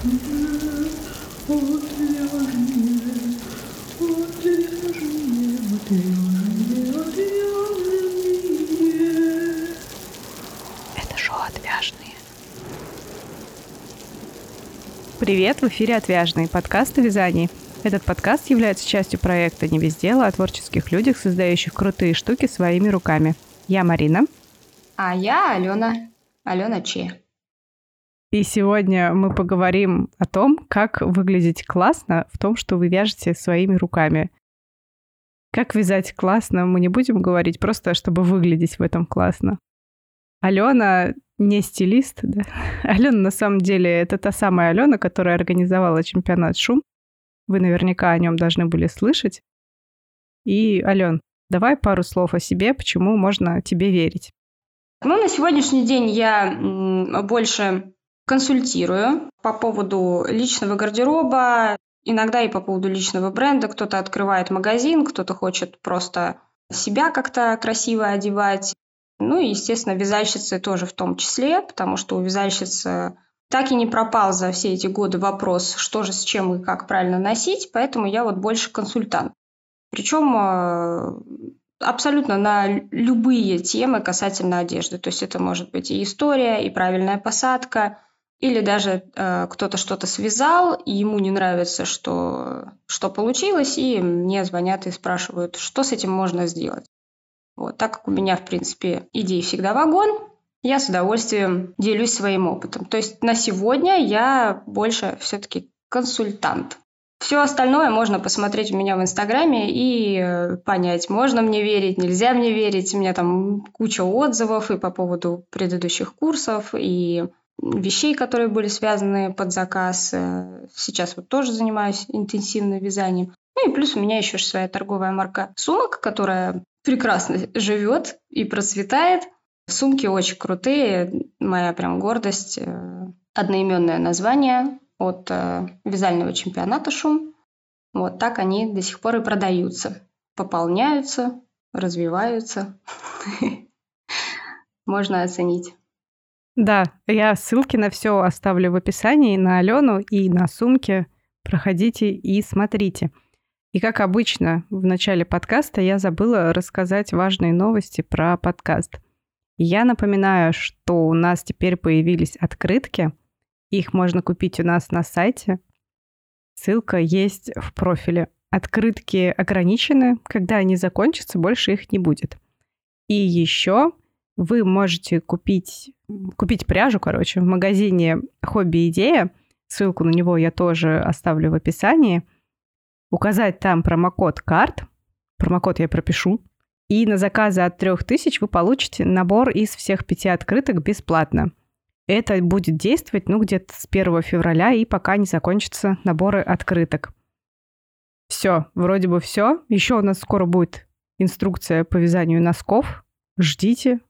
Это шоу «Отвяжные». Привет, в эфире «Отвяжные» подкаст о вязании. Этот подкаст является частью проекта «Не без дела» о творческих людях, создающих крутые штуки своими руками. Я Марина. А я Алена. Алена Че. И сегодня мы поговорим о том, как выглядеть классно в том, что вы вяжете своими руками. Как вязать классно, мы не будем говорить, просто чтобы выглядеть в этом классно. Алена не стилист, да? Алена на самом деле это та самая Алена, которая организовала чемпионат шум. Вы наверняка о нем должны были слышать. И, Ален, давай пару слов о себе, почему можно тебе верить. Ну, на сегодняшний день я больше консультирую по поводу личного гардероба, иногда и по поводу личного бренда. Кто-то открывает магазин, кто-то хочет просто себя как-то красиво одевать. Ну и, естественно, вязальщицы тоже в том числе, потому что у вязальщицы так и не пропал за все эти годы вопрос, что же с чем и как правильно носить, поэтому я вот больше консультант. Причем э, абсолютно на любые темы касательно одежды. То есть это может быть и история, и правильная посадка, или даже э, кто-то что-то связал, и ему не нравится, что, что получилось, и мне звонят и спрашивают, что с этим можно сделать. Вот, так как у меня, в принципе, идей всегда вагон, я с удовольствием делюсь своим опытом. То есть на сегодня я больше все-таки консультант. Все остальное можно посмотреть у меня в Инстаграме и э, понять, можно мне верить, нельзя мне верить. У меня там куча отзывов и по поводу предыдущих курсов, и вещей, которые были связаны под заказ. Э, сейчас вот тоже занимаюсь интенсивно вязанием. Ну и плюс у меня еще своя торговая марка сумок, которая прекрасно живет и процветает. Сумки очень крутые, моя прям гордость. Э, одноименное название от э, вязального чемпионата «Шум». Вот так они до сих пор и продаются. Пополняются, развиваются. Можно оценить. Да, я ссылки на все оставлю в описании, на Алену и на сумки. Проходите и смотрите. И как обычно, в начале подкаста я забыла рассказать важные новости про подкаст. Я напоминаю, что у нас теперь появились открытки. Их можно купить у нас на сайте. Ссылка есть в профиле. Открытки ограничены. Когда они закончатся, больше их не будет. И еще вы можете купить, купить пряжу, короче, в магазине «Хобби Идея». Ссылку на него я тоже оставлю в описании. Указать там промокод карт. Промокод я пропишу. И на заказы от 3000 вы получите набор из всех пяти открыток бесплатно. Это будет действовать, ну, где-то с 1 февраля и пока не закончатся наборы открыток. Все, вроде бы все. Еще у нас скоро будет инструкция по вязанию носков. Ждите,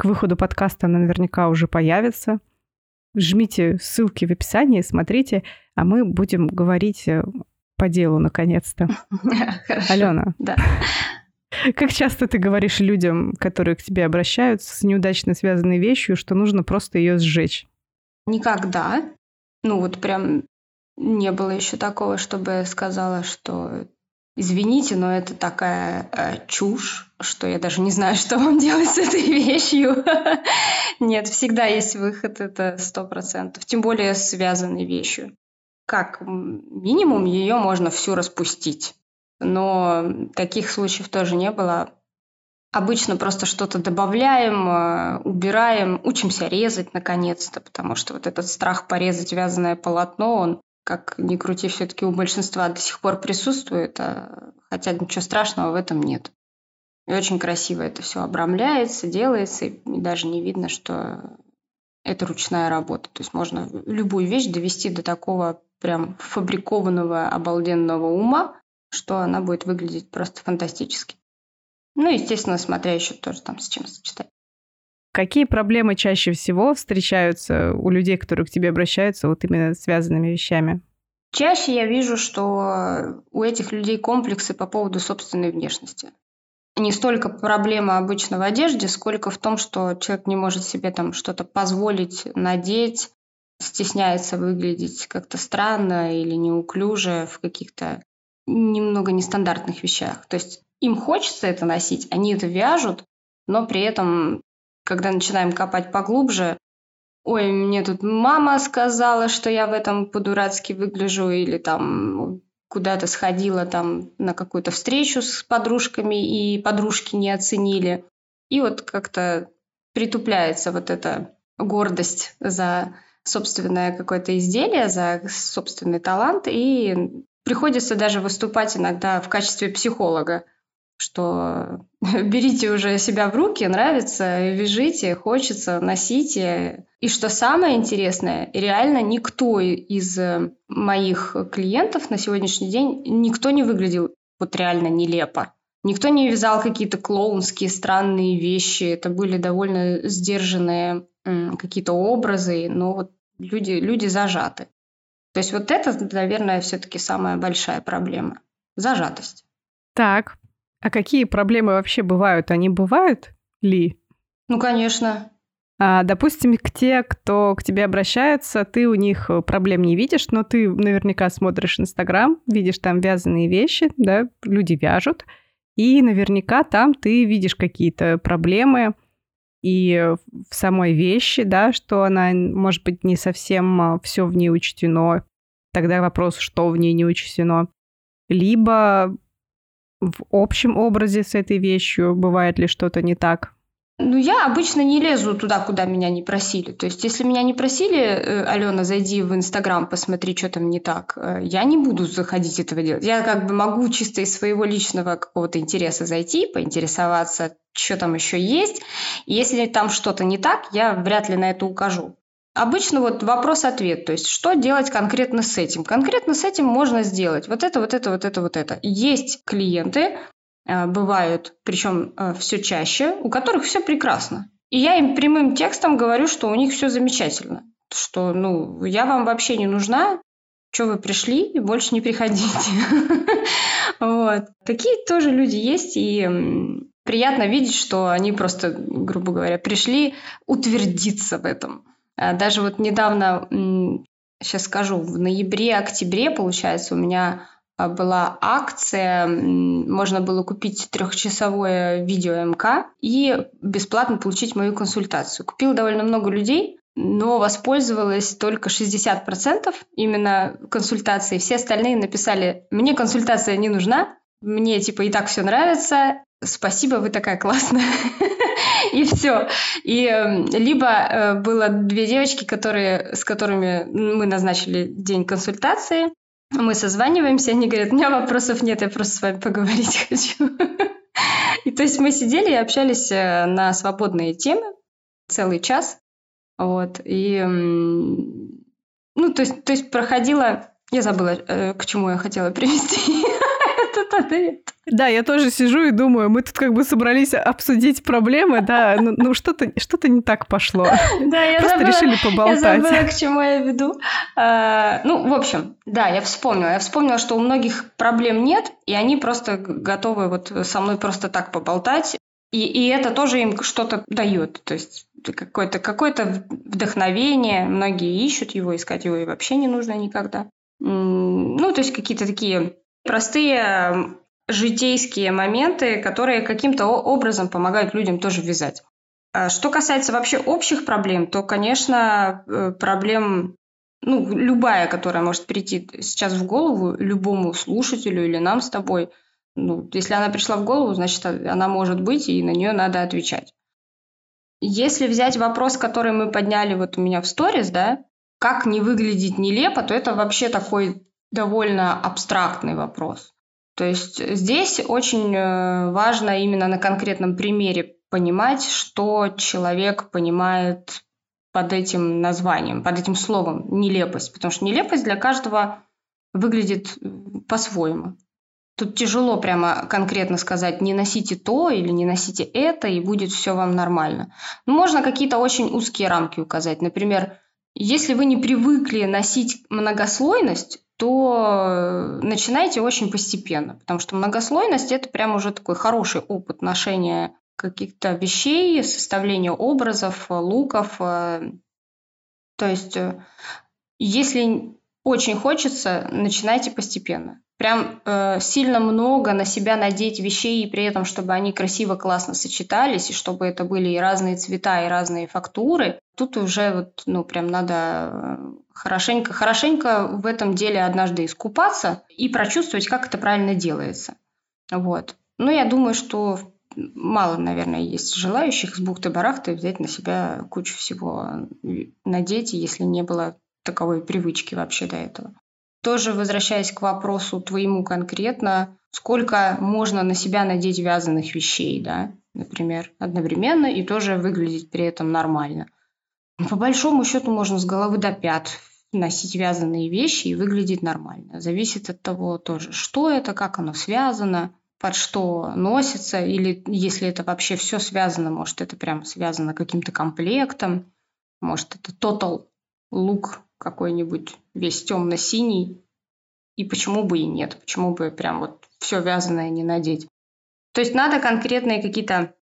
к выходу подкаста она наверняка уже появится. Жмите ссылки в описании, смотрите, а мы будем говорить э, по делу наконец-то. Алена. Да. Как часто ты говоришь людям, которые к тебе обращаются с неудачно связанной вещью, что нужно просто ее сжечь? Никогда. Ну вот прям не было еще такого, чтобы я сказала, что Извините, но это такая э, чушь, что я даже не знаю, что вам делать с этой вещью. Нет, всегда есть выход, это сто процентов. Тем более связанной вещью. Как минимум ее можно всю распустить. Но таких случаев тоже не было. Обычно просто что-то добавляем, э, убираем, учимся резать наконец-то, потому что вот этот страх порезать вязаное полотно, он как ни крути, все-таки у большинства до сих пор присутствует, а, хотя ничего страшного в этом нет. И очень красиво это все обрамляется, делается, и даже не видно, что это ручная работа. То есть можно любую вещь довести до такого прям фабрикованного, обалденного ума, что она будет выглядеть просто фантастически. Ну, естественно, смотря еще тоже там с чем сочетать. Какие проблемы чаще всего встречаются у людей, которые к тебе обращаются вот именно связанными вещами? Чаще я вижу, что у этих людей комплексы по поводу собственной внешности. Не столько проблема обычно в одежде, сколько в том, что человек не может себе там что-то позволить надеть, стесняется выглядеть как-то странно или неуклюже в каких-то немного нестандартных вещах. То есть им хочется это носить, они это вяжут, но при этом, когда начинаем копать поглубже, ой, мне тут мама сказала, что я в этом по-дурацки выгляжу, или там куда-то сходила там на какую-то встречу с подружками, и подружки не оценили. И вот как-то притупляется вот эта гордость за собственное какое-то изделие, за собственный талант, и приходится даже выступать иногда в качестве психолога, что берите уже себя в руки, нравится, вяжите, хочется, носите. И что самое интересное, реально никто из моих клиентов на сегодняшний день, никто не выглядел вот реально нелепо. Никто не вязал какие-то клоунские странные вещи. Это были довольно сдержанные какие-то образы, но вот люди, люди зажаты. То есть вот это, наверное, все-таки самая большая проблема. Зажатость. Так, а какие проблемы вообще бывают? Они бывают ли? Ну, конечно. А, допустим, к те, кто к тебе обращается, ты у них проблем не видишь, но ты наверняка смотришь Инстаграм, видишь там вязаные вещи, да, люди вяжут, и наверняка там ты видишь какие-то проблемы, и в самой вещи, да, что она, может быть, не совсем а, все в ней учтено. Тогда вопрос, что в ней не учтено. Либо в общем образе с этой вещью бывает ли что-то не так? Ну, я обычно не лезу туда, куда меня не просили. То есть, если меня не просили, э, Алена, зайди в Инстаграм, посмотри, что там не так, э, я не буду заходить этого делать. Я как бы могу чисто из своего личного какого-то интереса зайти, поинтересоваться, что там еще есть. И если там что-то не так, я вряд ли на это укажу. Обычно вот вопрос-ответ, то есть что делать конкретно с этим? Конкретно с этим можно сделать вот это, вот это, вот это, вот это. Есть клиенты, Э, бывают, причем э, все чаще, у которых все прекрасно. И я им прямым текстом говорю, что у них все замечательно, что ну я вам вообще не нужна, что вы пришли больше не приходите. Вот. Такие тоже люди есть, и приятно видеть, что они просто, грубо говоря, пришли утвердиться в этом. А даже вот недавно, сейчас скажу, в ноябре-октябре, получается, у меня а, была акция, можно было купить трехчасовое видео МК и бесплатно получить мою консультацию. Купил довольно много людей, но воспользовалась только 60% именно консультацией. Все остальные написали, мне консультация не нужна, мне типа и так все нравится, спасибо, вы такая классная. И все. И эм, либо э, было две девочки, которые, с которыми мы назначили день консультации, мы созваниваемся, они говорят, у меня вопросов нет, я просто с вами поговорить хочу. И то есть мы сидели и общались э, на свободные темы целый час. Вот. И, ну, то есть, то есть проходила... Я забыла, э, к чему я хотела привести этот ответ. Да, я тоже сижу и думаю, мы тут как бы собрались обсудить проблемы, да, ну, ну что-то что не так пошло. Да, я Просто забыла, решили поболтать. Я забыла, к чему я веду. А, ну, в общем, да, я вспомнила. Я вспомнила, что у многих проблем нет, и они просто готовы вот со мной просто так поболтать. И, и это тоже им что-то дает. То есть какое-то какое вдохновение. Многие ищут его, искать его и вообще не нужно никогда. Ну, то есть какие-то такие простые житейские моменты, которые каким-то образом помогают людям тоже вязать. А что касается вообще общих проблем, то, конечно, э, проблем, ну, любая, которая может прийти сейчас в голову любому слушателю или нам с тобой, ну, если она пришла в голову, значит, она может быть, и на нее надо отвечать. Если взять вопрос, который мы подняли вот у меня в сторис, да, как не выглядеть нелепо, то это вообще такой довольно абстрактный вопрос. То есть здесь очень э, важно именно на конкретном примере понимать, что человек понимает под этим названием, под этим словом нелепость. Потому что нелепость для каждого выглядит по-своему. Тут тяжело прямо конкретно сказать, не носите то или не носите это, и будет все вам нормально. Но можно какие-то очень узкие рамки указать. Например, если вы не привыкли носить многослойность, то начинайте очень постепенно, потому что многослойность – это прям уже такой хороший опыт ношения каких-то вещей, составления образов, луков. То есть, э, если очень хочется, начинайте постепенно. Прям э, сильно много на себя надеть вещей, и при этом, чтобы они красиво, классно сочетались, и чтобы это были и разные цвета, и разные фактуры. Тут уже вот, ну, прям надо э, хорошенько, хорошенько в этом деле однажды искупаться и прочувствовать, как это правильно делается. Вот. Ну, я думаю, что мало, наверное, есть желающих с бухты-барахты взять на себя кучу всего надеть, если не было таковой привычки вообще до этого. Тоже возвращаясь к вопросу твоему конкретно, сколько можно на себя надеть вязаных вещей, да, например, одновременно и тоже выглядеть при этом нормально. По большому счету можно с головы до пят носить вязаные вещи и выглядеть нормально. Зависит от того тоже, что это, как оно связано, под что носится, или если это вообще все связано, может, это прямо связано каким-то комплектом, может, это total лук какой-нибудь весь темно-синий, и почему бы и нет, почему бы прям вот все вязаное не надеть. То есть надо конкретные какие-то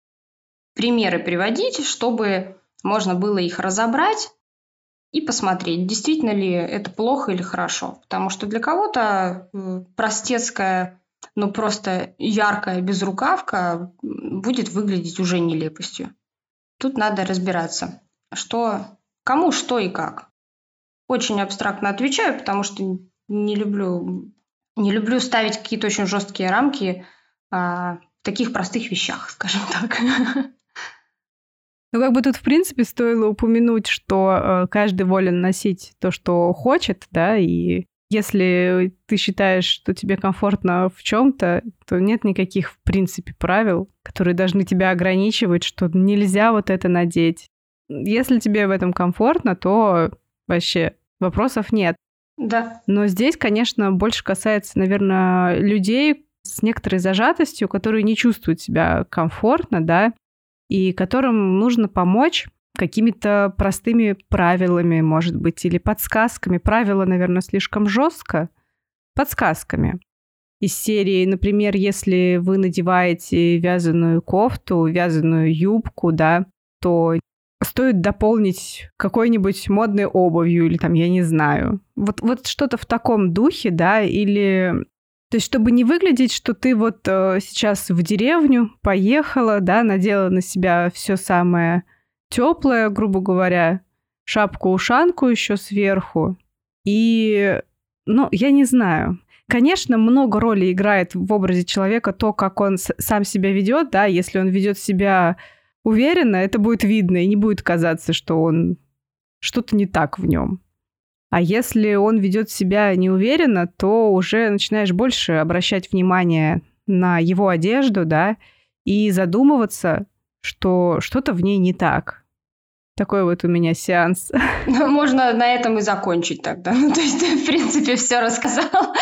примеры приводить, чтобы можно было их разобрать и посмотреть, действительно ли это плохо или хорошо. Потому что для кого-то э, простецкая, ну просто яркая безрукавка будет выглядеть уже нелепостью. Тут надо разбираться, что, кому что и как. Очень абстрактно отвечаю, потому что не люблю, не люблю ставить какие-то очень жесткие рамки а, в таких простых вещах, скажем так. Ну, как бы тут, в принципе, стоило упомянуть, что э, каждый волен носить то, что хочет, да, и если ты считаешь, что тебе комфортно в чем-то, то нет никаких, в принципе, правил, которые должны тебя ограничивать, что нельзя вот это надеть. Если тебе в этом комфортно, то вообще вопросов нет. Да. Но здесь, конечно, больше касается, наверное, людей с некоторой зажатостью, которые не чувствуют себя комфортно, да, и которым нужно помочь какими-то простыми правилами, может быть, или подсказками. Правила, наверное, слишком жестко. Подсказками. Из серии, например, если вы надеваете вязаную кофту, вязаную юбку, да, то стоит дополнить какой-нибудь модной обувью или там, я не знаю. Вот, вот что-то в таком духе, да, или... То есть, чтобы не выглядеть, что ты вот э, сейчас в деревню поехала, да, надела на себя все самое теплое, грубо говоря, шапку-ушанку еще сверху. И, ну, я не знаю. Конечно, много роли играет в образе человека то, как он сам себя ведет, да, если он ведет себя уверенно, это будет видно, и не будет казаться, что он что-то не так в нем. А если он ведет себя неуверенно, то уже начинаешь больше обращать внимание на его одежду, да, и задумываться, что что-то в ней не так. Такой вот у меня сеанс. Ну, можно на этом и закончить тогда. Ну, то есть ты, в принципе, все рассказал.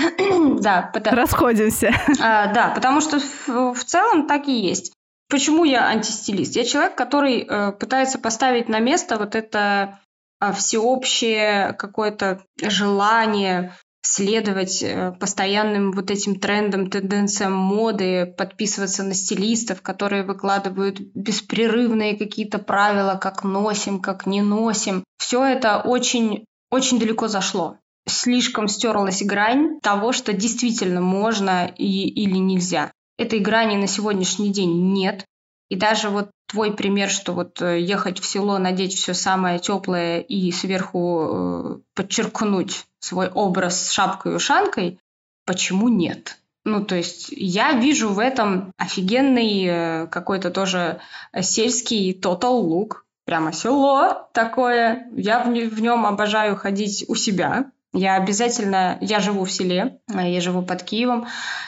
да, потому... Расходимся. А, да, потому что в, в целом так и есть. Почему я антистилист? Я человек, который э, пытается поставить на место вот это э, всеобщее какое-то желание следовать э, постоянным вот этим трендам, тенденциям моды, подписываться на стилистов, которые выкладывают беспрерывные какие-то правила, как носим, как не носим. Все это очень, очень далеко зашло. Слишком стерлась грань того, что действительно можно и, или нельзя. Этой грани на сегодняшний день нет. И даже вот твой пример, что вот э, ехать в село, надеть все самое теплое и сверху э, подчеркнуть свой образ с шапкой и ушанкой, почему нет? Ну, то есть я вижу в этом офигенный э, какой-то тоже сельский total look. Прямо село такое. Я в, в нем обожаю ходить у себя. Я обязательно, я живу в селе, а я живу под Киевом,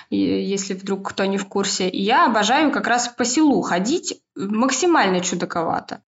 если вдруг кто не в курсе. Я обожаю как раз по селу ходить максимально чудаковато.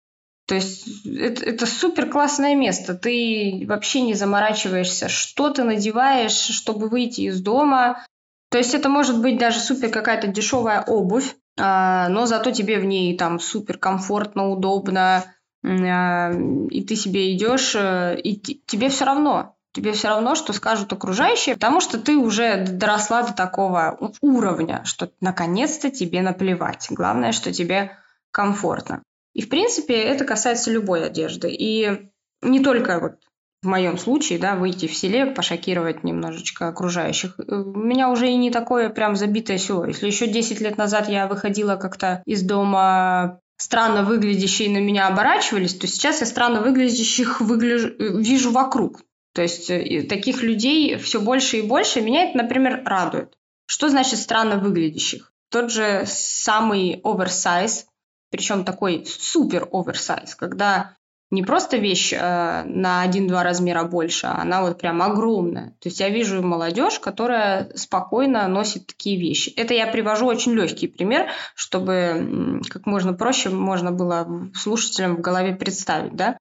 То есть это, это супер классное место. Ты вообще не заморачиваешься, что ты надеваешь, чтобы выйти из дома. То есть это может быть даже супер какая-то дешевая обувь, а, но зато тебе в ней там супер комфортно, удобно, а, и ты себе идешь, э, и тебе все равно тебе все равно, что скажут окружающие, потому что ты уже доросла до такого уровня, что наконец-то тебе наплевать. Главное, что тебе комфортно. И, в принципе, это касается любой одежды. И не только вот в моем случае, да, выйти в селе, пошокировать немножечко окружающих. Э, у меня уже и не такое прям забитое село. Если еще 10 лет назад я выходила как-то из дома странно выглядящие на меня оборачивались, то сейчас я странно выглядящих выгляжу, э, вижу вокруг. То есть э, таких людей все больше и больше. Меня это, например, радует. Что значит странно выглядящих? Тот же самый оверсайз, причем такой супер оверсайз, когда не просто вещь э, на один-два размера больше, а она вот прям огромная. То есть я вижу молодежь, которая спокойно носит такие вещи. Это я привожу очень легкий пример, чтобы как можно проще можно было слушателям в голове представить, да.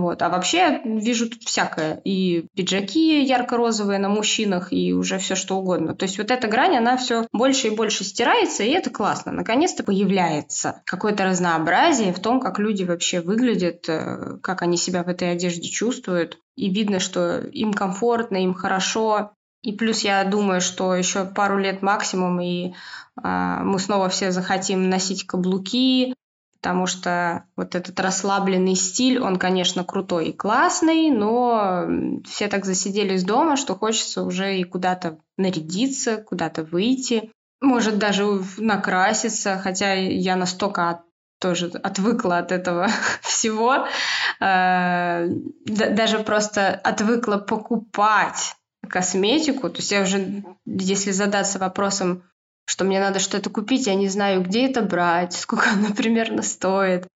Вот. А вообще вижу тут всякое. И пиджаки ярко-розовые на мужчинах, и уже все что угодно. То есть вот эта грань, она все больше и больше стирается, и это классно. Наконец-то появляется какое-то разнообразие в том, как люди вообще выглядят, э, как они себя в этой одежде чувствуют. И видно, что им комфортно, им хорошо. И плюс я думаю, что еще пару лет максимум, и а, мы снова все захотим носить каблуки, потому что вот этот расслабленный стиль, он, конечно, крутой и классный, но все так засиделись дома, что хочется уже и куда-то нарядиться, куда-то выйти, может даже накраситься, хотя я настолько от, тоже отвыкла от этого всего, э, даже просто отвыкла покупать косметику, то есть я уже, если задаться вопросом, что мне надо что-то купить, я не знаю, где это брать, сколько оно примерно стоит.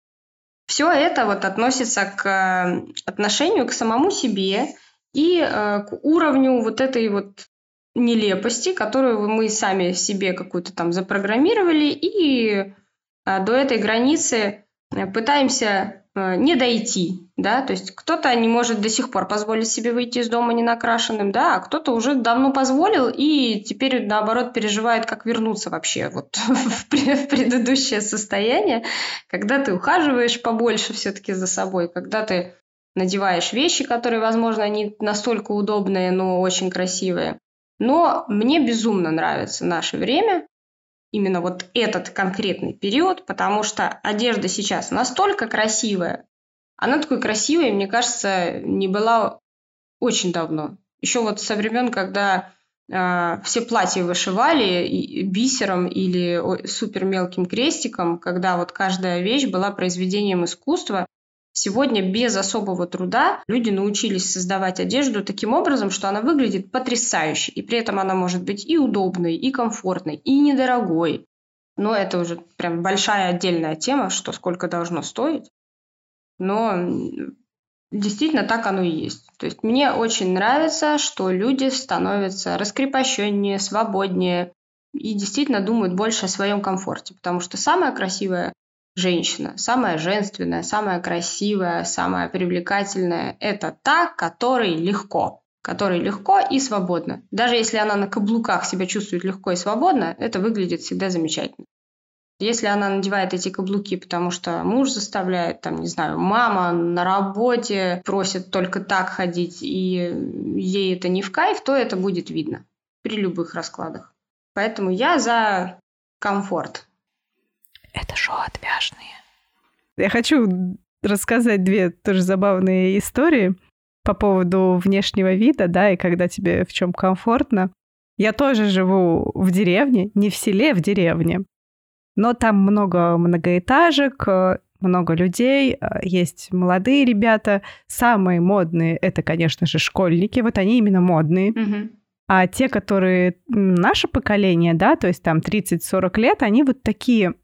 Все это вот относится к э, отношению к самому себе и э, к уровню вот этой вот нелепости, которую мы сами себе какую-то там запрограммировали, и э, до этой границы пытаемся не дойти, да, то есть кто-то не может до сих пор позволить себе выйти из дома не накрашенным, да, а кто-то уже давно позволил и теперь, наоборот, переживает, как вернуться вообще вот в предыдущее состояние, когда ты ухаживаешь побольше все-таки за собой, когда ты надеваешь вещи, которые, возможно, не настолько удобные, но очень красивые. Но мне безумно нравится наше время, именно вот этот конкретный период, потому что одежда сейчас настолько красивая, она такой красивой, мне кажется, не была очень давно. Еще вот со времен, когда э, все платья вышивали бисером или супер мелким крестиком, когда вот каждая вещь была произведением искусства, Сегодня без особого труда люди научились создавать одежду таким образом, что она выглядит потрясающе, и при этом она может быть и удобной, и комфортной, и недорогой. Но это уже прям большая отдельная тема, что сколько должно стоить. Но действительно так оно и есть. То есть мне очень нравится, что люди становятся раскрепощеннее, свободнее и действительно думают больше о своем комфорте, потому что самое красивое женщина, самая женственная, самая красивая, самая привлекательная – это та, которой легко, которой легко и свободно. Даже если она на каблуках себя чувствует легко и свободно, это выглядит всегда замечательно. Если она надевает эти каблуки, потому что муж заставляет, там, не знаю, мама на работе просит только так ходить, и ей это не в кайф, то это будет видно при любых раскладах. Поэтому я за комфорт, это шоу отвяжные. Я хочу рассказать две тоже забавные истории по поводу внешнего вида, да, и когда тебе в чем комфортно. Я тоже живу в деревне, не в селе, в деревне. Но там много многоэтажек, много людей, есть молодые ребята. Самые модные это, конечно же, школьники. Вот они именно модные. Угу. А те, которые наше поколение, да, то есть там 30-40 лет, они вот такие,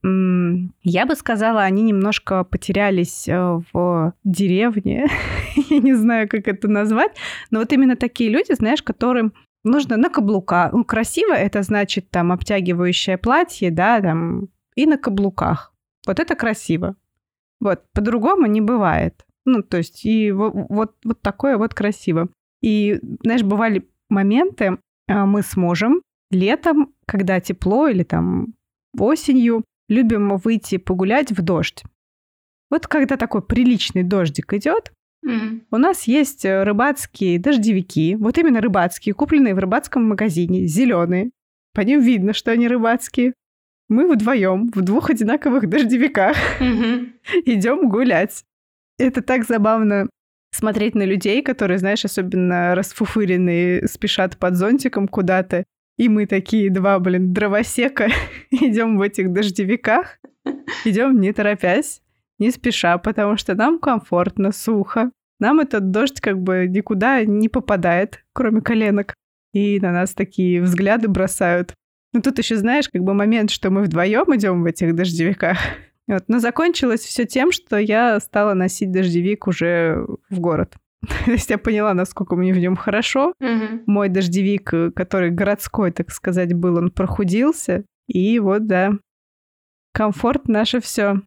я бы сказала, они немножко потерялись э, в деревне. я не знаю, как это назвать. Но вот именно такие люди, знаешь, которым нужно на каблуках. Ну, красиво это значит там обтягивающее платье, да, там, и на каблуках. Вот это красиво. Вот, по-другому не бывает. Ну, то есть, и вот, вот, вот такое вот красиво. И, знаешь, бывали моменты а, мы с мужем летом, когда тепло или там осенью, любим выйти погулять в дождь. Вот когда такой приличный дождик идет, mm-hmm. у нас есть э, рыбацкие дождевики, вот именно рыбацкие, купленные в рыбацком магазине, зеленые. По ним видно, что они рыбацкие. Мы вдвоем в двух одинаковых дождевиках mm-hmm. идем гулять. Это так забавно смотреть на людей, которые, знаешь, особенно расфуфыренные, спешат под зонтиком куда-то. И мы такие два, блин, дровосека, идем в этих дождевиках, идем не торопясь, не спеша, потому что нам комфортно, сухо. Нам этот дождь как бы никуда не попадает, кроме коленок. И на нас такие взгляды бросают. Ну тут еще знаешь, как бы момент, что мы вдвоем идем в этих дождевиках. Вот. Но закончилось все тем, что я стала носить дождевик уже в город. То есть я поняла, насколько мне в нем хорошо. Мгм. Мой дождевик, э, который городской, так сказать, был, он прохудился. И вот, да, комфорт наше все.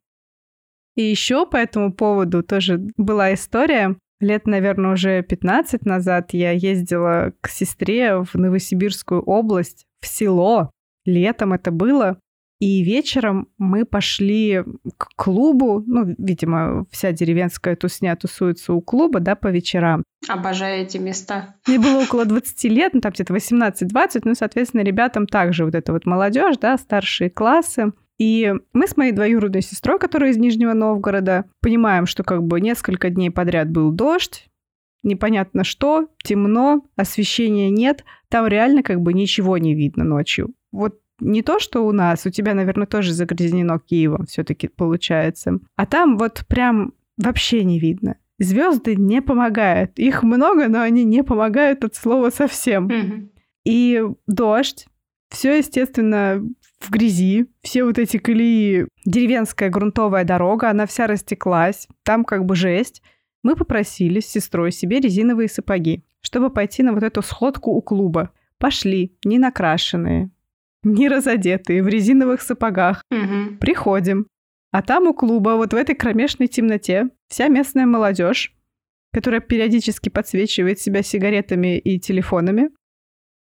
И еще по этому поводу тоже была история. Лет, наверное, уже 15 назад я ездила к сестре в Новосибирскую область, в село. Летом это было. И вечером мы пошли к клубу. Ну, видимо, вся деревенская тусня тусуется у клуба, да, по вечерам. Обожаю эти места. Мне было около 20 лет, ну, там где-то 18-20, ну, соответственно, ребятам также вот эта вот молодежь, да, старшие классы. И мы с моей двоюродной сестрой, которая из Нижнего Новгорода, понимаем, что как бы несколько дней подряд был дождь, непонятно что, темно, освещения нет, там реально как бы ничего не видно ночью. Вот не то, что у нас, у тебя, наверное, тоже загрязнено Киевом все-таки получается, а там вот прям вообще не видно. Звезды не помогают. Их много, но они не помогают от слова совсем. Мгм. И дождь, все, естественно, в грязи, все вот эти колеи, деревенская грунтовая дорога, она вся растеклась, там как бы жесть. Мы попросили с сестрой себе резиновые сапоги, чтобы пойти на вот эту сходку у клуба. Пошли, не накрашенные, не разодетые, в резиновых сапогах. Мгм. Приходим. А там у клуба, вот в этой кромешной темноте, вся местная молодежь, которая периодически подсвечивает себя сигаретами и телефонами,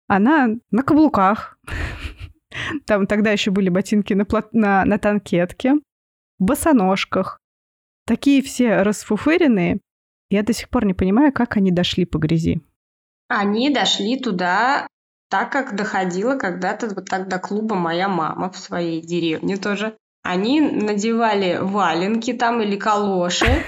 она на каблуках. Там тогда еще были ботинки на, плат- на, на танкетке, в босоножках. Такие все расфуфыренные. Я до сих пор не понимаю, как они дошли по грязи. Они дошли туда так, как доходила когда-то вот так до клуба моя мама в своей деревне тоже. Они надевали валенки там или калоши,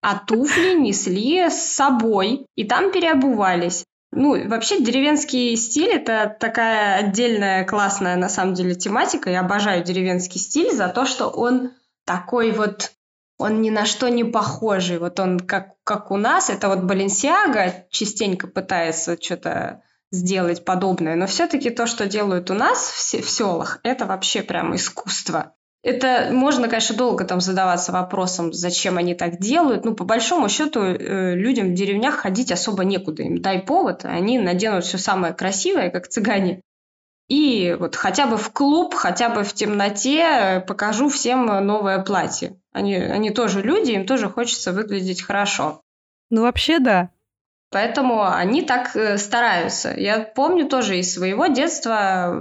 а туфли несли с собой и там переобувались. Ну, вообще деревенский стиль – это такая отдельная классная на самом деле тематика. Я обожаю деревенский стиль за то, что он такой вот он ни на что не похожий. Вот он как, как у нас, это вот Баленсиага частенько пытается что-то сделать подобное, но все-таки то, что делают у нас в, в селах, это вообще прям искусство. Это можно, конечно, долго там задаваться вопросом, зачем они так делают. Ну, по большому счету, э, людям в деревнях ходить особо некуда. Им дай повод, они наденут все самое красивое, как цыгане. И вот хотя бы в клуб, хотя бы в темноте э, покажу всем новое платье. Они, они тоже люди, им тоже хочется выглядеть хорошо. Ну, вообще, да. Поэтому они так э, стараются. Я помню тоже из своего детства,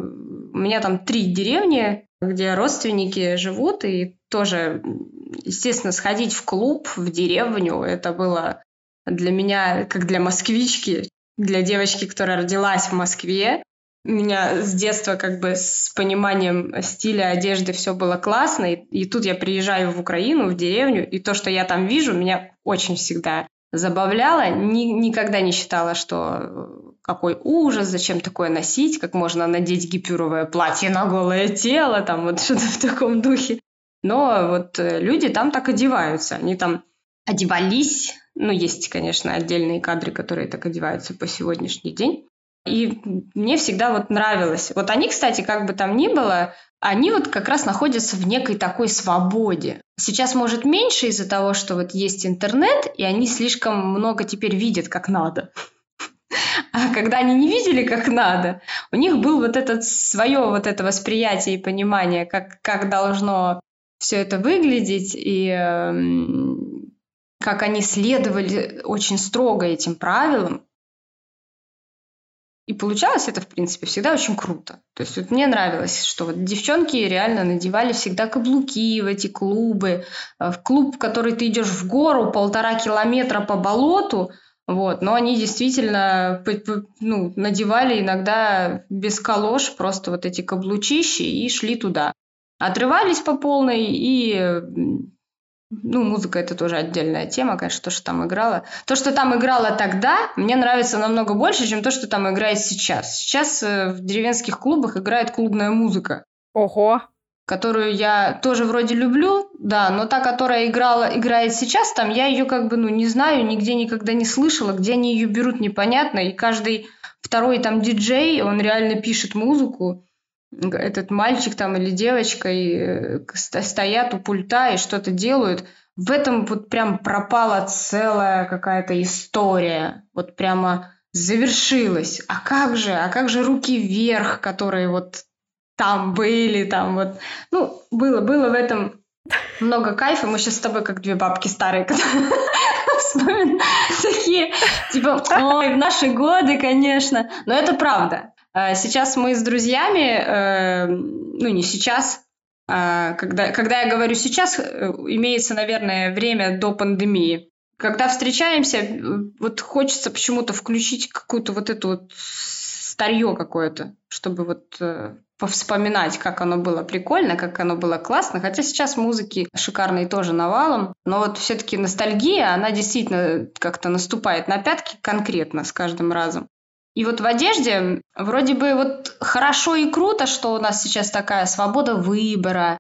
у меня там три деревни, где родственники живут, и тоже, естественно, сходить в клуб, в деревню, это было для меня, как для москвички, для девочки, которая родилась в Москве. У меня с детства как бы с пониманием стиля одежды все было классно, и, и тут я приезжаю в Украину, в деревню, и то, что я там вижу, меня очень всегда забавляло. Ни- никогда не считала, что э, какой ужас, зачем такое носить, как можно надеть гипюровое платье на голое тело, там вот что-то в таком духе. Но вот э, люди там так одеваются, они там одевались, ну, есть, конечно, отдельные кадры, которые так одеваются по сегодняшний день. И мне всегда вот нравилось. Вот они, кстати, как бы там ни было, они вот как раз находятся в некой такой свободе. Сейчас, может, меньше из-за того, что вот есть интернет, и они слишком много теперь видят, как надо. А когда они не видели, как надо, у них был вот этот свое вот это восприятие и понимание, как, как должно все это выглядеть, и эм, как они следовали очень строго этим правилам. И получалось это, в принципе, всегда очень круто. То есть вот мне нравилось, что вот девчонки реально надевали всегда каблуки в эти клубы. Э, В клуб, в который ты идешь в гору полтора километра по болоту, вот, но они действительно ну, надевали иногда без калош просто вот эти каблучищи и шли туда. Отрывались по полной и Ну, музыка это тоже отдельная тема, конечно, то, что там играло. То, что там играло тогда, мне нравится намного больше, чем то, что там играет сейчас. Сейчас э, в деревенских клубах играет клубная музыка. Ого! Которую я тоже вроде люблю, да, но та, которая играла, играет сейчас, там я ее как бы, ну, не знаю, нигде никогда не слышала, где они ее берут, непонятно, и каждый второй там диджей, он реально пишет музыку, этот мальчик там или девочка и э, стоят у пульта и что-то делают. В этом вот прям пропала целая какая-то история. Вот прямо завершилась. А как же, а как же руки вверх, которые вот там были, там вот. Ну, было, было в этом много кайфа. Мы сейчас с тобой как две бабки старые, такие, типа, ой, в наши годы, конечно. Но это правда. А, сейчас мы с друзьями, э, ну не сейчас, а когда, когда я говорю сейчас, э, имеется, наверное, время до пандемии. Когда встречаемся, э, вот хочется почему-то включить какую-то вот эту вот старье какое-то, чтобы вот повспоминать, как оно было прикольно, как оно было классно. Хотя сейчас музыки шикарные тоже навалом. Но вот все-таки ностальгия, она действительно как-то наступает на пятки конкретно с каждым разом. И вот в одежде вроде бы вот хорошо и круто, что у нас сейчас такая свобода выбора,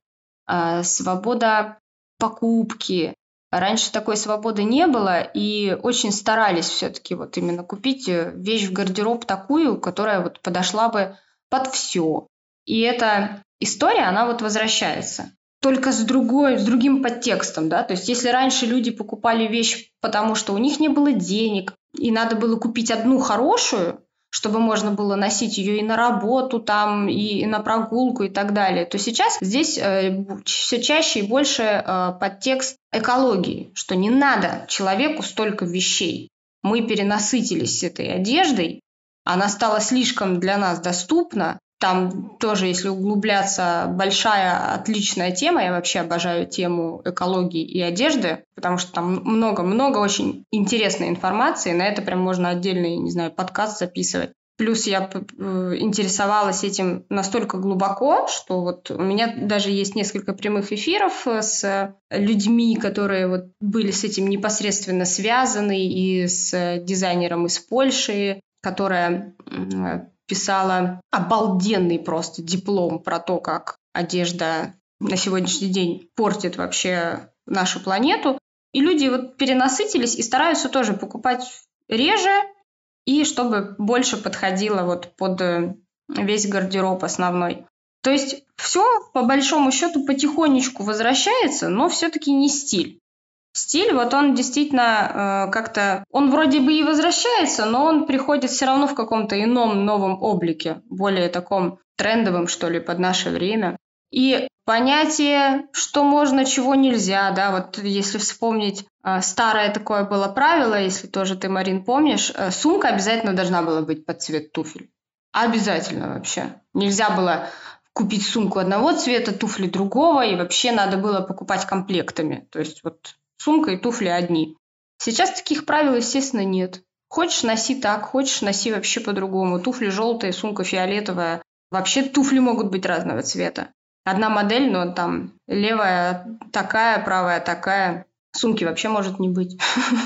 а, свобода покупки. Раньше такой свободы не было, и очень старались все-таки вот именно купить э, вещь в гардероб такую, которая вот подошла бы под все. И эта история, она вот возвращается. Только с другой, с другим подтекстом, да, то есть если раньше люди покупали вещь, потому что у них не было денег, и надо было купить одну хорошую, чтобы можно было носить ее и на работу там, и на прогулку и так далее, то сейчас здесь э, все чаще и больше э, подтекст экологии, что не надо человеку столько вещей. Мы перенасытились этой одеждой, она стала слишком для нас доступна, там тоже, если углубляться, большая, отличная тема. Я вообще обожаю тему экологии и одежды, потому что там много-много очень интересной информации. На это прям можно отдельный, не знаю, подкаст записывать. Плюс я э, интересовалась этим настолько глубоко, что вот у меня даже есть несколько прямых эфиров э, с людьми, которые вот были с этим непосредственно связаны, и с дизайнером из Польши, которая писала обалденный просто диплом про то, как одежда на сегодняшний день портит вообще нашу планету. И люди вот перенасытились и стараются тоже покупать реже, и чтобы больше подходило вот под э, весь гардероб основной. То есть все по большому счету потихонечку возвращается, но все-таки не стиль. Стиль, вот он действительно э, как-то, он вроде бы и возвращается, но он приходит все равно в каком-то ином новом облике, более таком трендовом, что ли, под наше время. И понятие, что можно, чего нельзя, да, вот если вспомнить э, старое такое было правило, если тоже ты, Марин, помнишь, э, сумка обязательно должна была быть под цвет туфель. Обязательно вообще. Нельзя было купить сумку одного цвета, туфли другого, и вообще надо было покупать комплектами. То есть вот сумка и туфли одни. Сейчас таких правил, естественно, нет. Хочешь, носи так, хочешь, носи вообще по-другому. Туфли желтые, сумка фиолетовая. Вообще туфли могут быть разного цвета. Одна модель, но там левая такая, правая такая. Сумки вообще может не быть.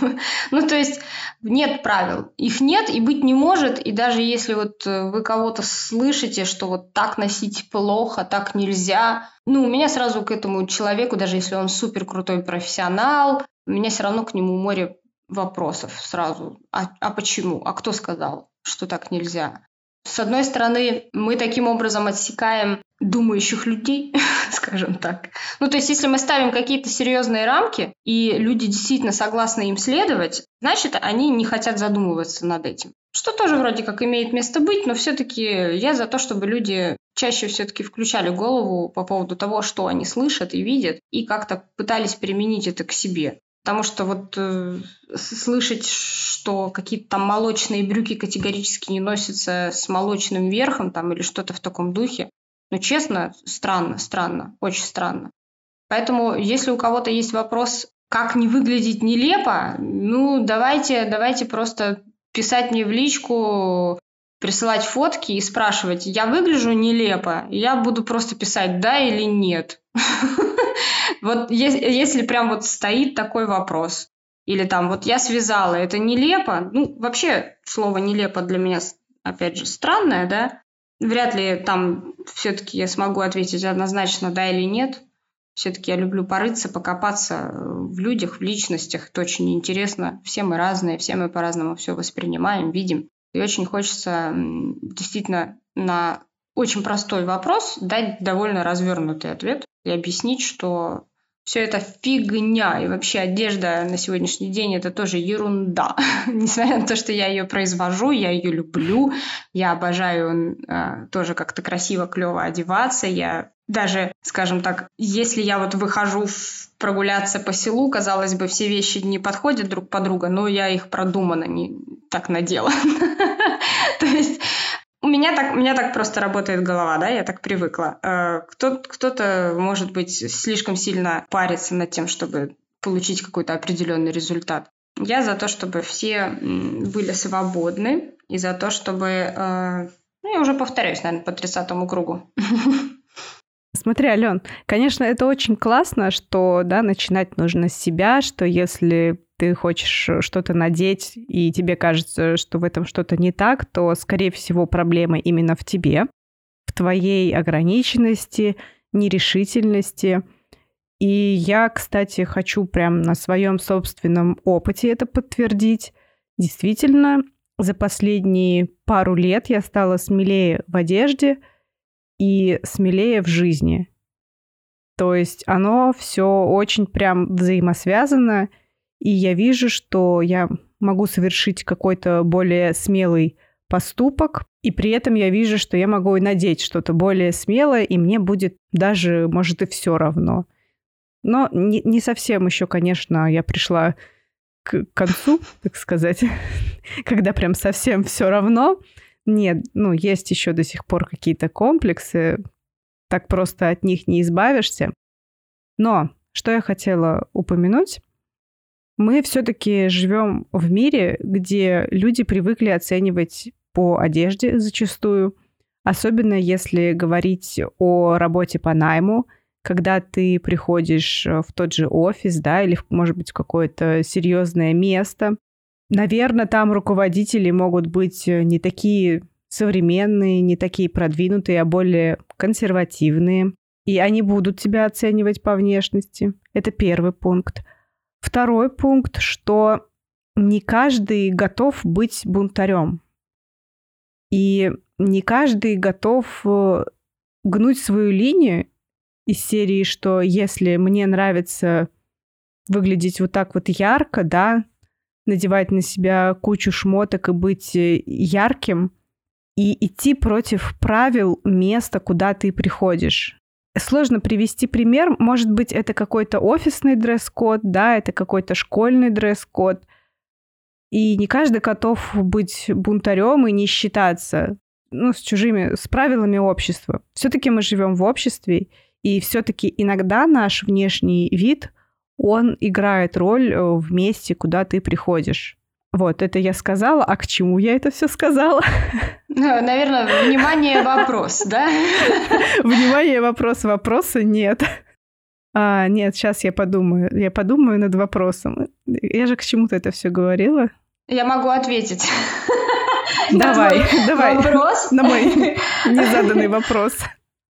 ну, то есть нет правил. Их нет и быть не может. И даже если вот э, вы кого-то слышите, что вот так носить плохо, так нельзя, ну, у меня сразу к этому человеку, даже если он супер крутой профессионал, у меня все равно к нему море вопросов сразу. А, а почему? А кто сказал, что так нельзя? С одной стороны, мы таким образом отсекаем думающих людей, скажем так. Ну, то есть, если мы ставим какие-то серьезные рамки, и люди действительно согласны им следовать, значит, они не хотят задумываться над этим. Что тоже вроде как имеет место быть, но все-таки я за то, чтобы люди чаще все-таки включали голову по поводу того, что они слышат и видят, и как-то пытались применить это к себе. Потому что вот э, слышать, что какие-то там молочные брюки категорически не носятся с молочным верхом там или что-то в таком духе, ну, честно, странно, странно, очень странно. Поэтому, если у кого-то есть вопрос, как не выглядеть нелепо, ну, давайте, давайте просто писать мне в личку, присылать фотки и спрашивать, я выгляжу нелепо, я буду просто писать да или нет. Вот если прям вот стоит такой вопрос, или там вот я связала, это нелепо, ну вообще слово нелепо для меня, опять же, странное, да, вряд ли там все-таки я смогу ответить однозначно да или нет, все-таки я люблю порыться, покопаться в людях, в личностях. Это очень интересно. Все мы разные, все мы по-разному все воспринимаем, видим. И очень хочется действительно на очень простой вопрос дать довольно развернутый ответ и объяснить, что все это фигня, и вообще одежда на сегодняшний день это тоже ерунда. Несмотря на то, что я ее произвожу, я ее люблю, я обожаю э, тоже как-то красиво, клево одеваться, я даже, скажем так, если я вот выхожу прогуляться по селу, казалось бы, все вещи не подходят друг под друга, но я их продуманно не так надела. То есть у меня так, у меня так просто работает голова, да, я так привыкла. Э, кто, кто-то, может быть, слишком сильно парится над тем, чтобы получить какой-то определенный результат. Я за то, чтобы все были свободны, и за то, чтобы... Э, ну, я уже повторяюсь, наверное, по 30 кругу. Смотри, Ален, конечно, это очень классно, что да, начинать нужно с себя, что если ты хочешь что-то надеть, и тебе кажется, что в этом что-то не так, то, скорее всего, проблема именно в тебе, в твоей ограниченности, нерешительности. И я, кстати, хочу прям на своем собственном опыте это подтвердить. Действительно, за последние пару лет я стала смелее в одежде – и смелее в жизни. То есть оно все очень прям взаимосвязано, и я вижу, что я могу совершить какой-то более смелый поступок, и при этом я вижу, что я могу и надеть что-то более смелое, и мне будет даже, может, и все равно. Но не, не совсем еще, конечно, я пришла к концу, так сказать, когда прям совсем все равно. Нет, ну, есть еще до сих пор какие-то комплексы, так просто от них не избавишься. Но что я хотела упомянуть, мы все-таки живем в мире, где люди привыкли оценивать по одежде зачастую, особенно если говорить о работе по найму, когда ты приходишь в тот же офис, да, или, может быть, в какое-то серьезное место, Наверное, там руководители могут быть э, не такие современные, не такие продвинутые, а более консервативные. И они будут тебя оценивать по внешности. Это первый пункт. Второй пункт, что не каждый готов быть бунтарем. И не каждый готов э, гнуть свою линию из серии, что если мне нравится выглядеть вот так вот ярко, да, надевать на себя кучу шмоток и быть э, ярким, и идти против правил места, куда ты приходишь. Сложно привести пример. Может быть, это какой-то офисный дресс-код, да, это какой-то школьный дресс-код. И не каждый готов быть бунтарем и не считаться ну, с чужими, с правилами общества. Все-таки мы живем в обществе, и все-таки иногда наш внешний вид он играет роль э, в месте, куда ты приходишь. Вот, это я сказала. А к чему я это все сказала? Ну, наверное, внимание, вопрос, да? Внимание, вопрос, вопроса нет. А, нет, сейчас я подумаю. Я подумаю над вопросом. Я же к чему-то это все говорила. Я могу ответить. Давай, давай. Вопрос. На мой незаданный вопрос.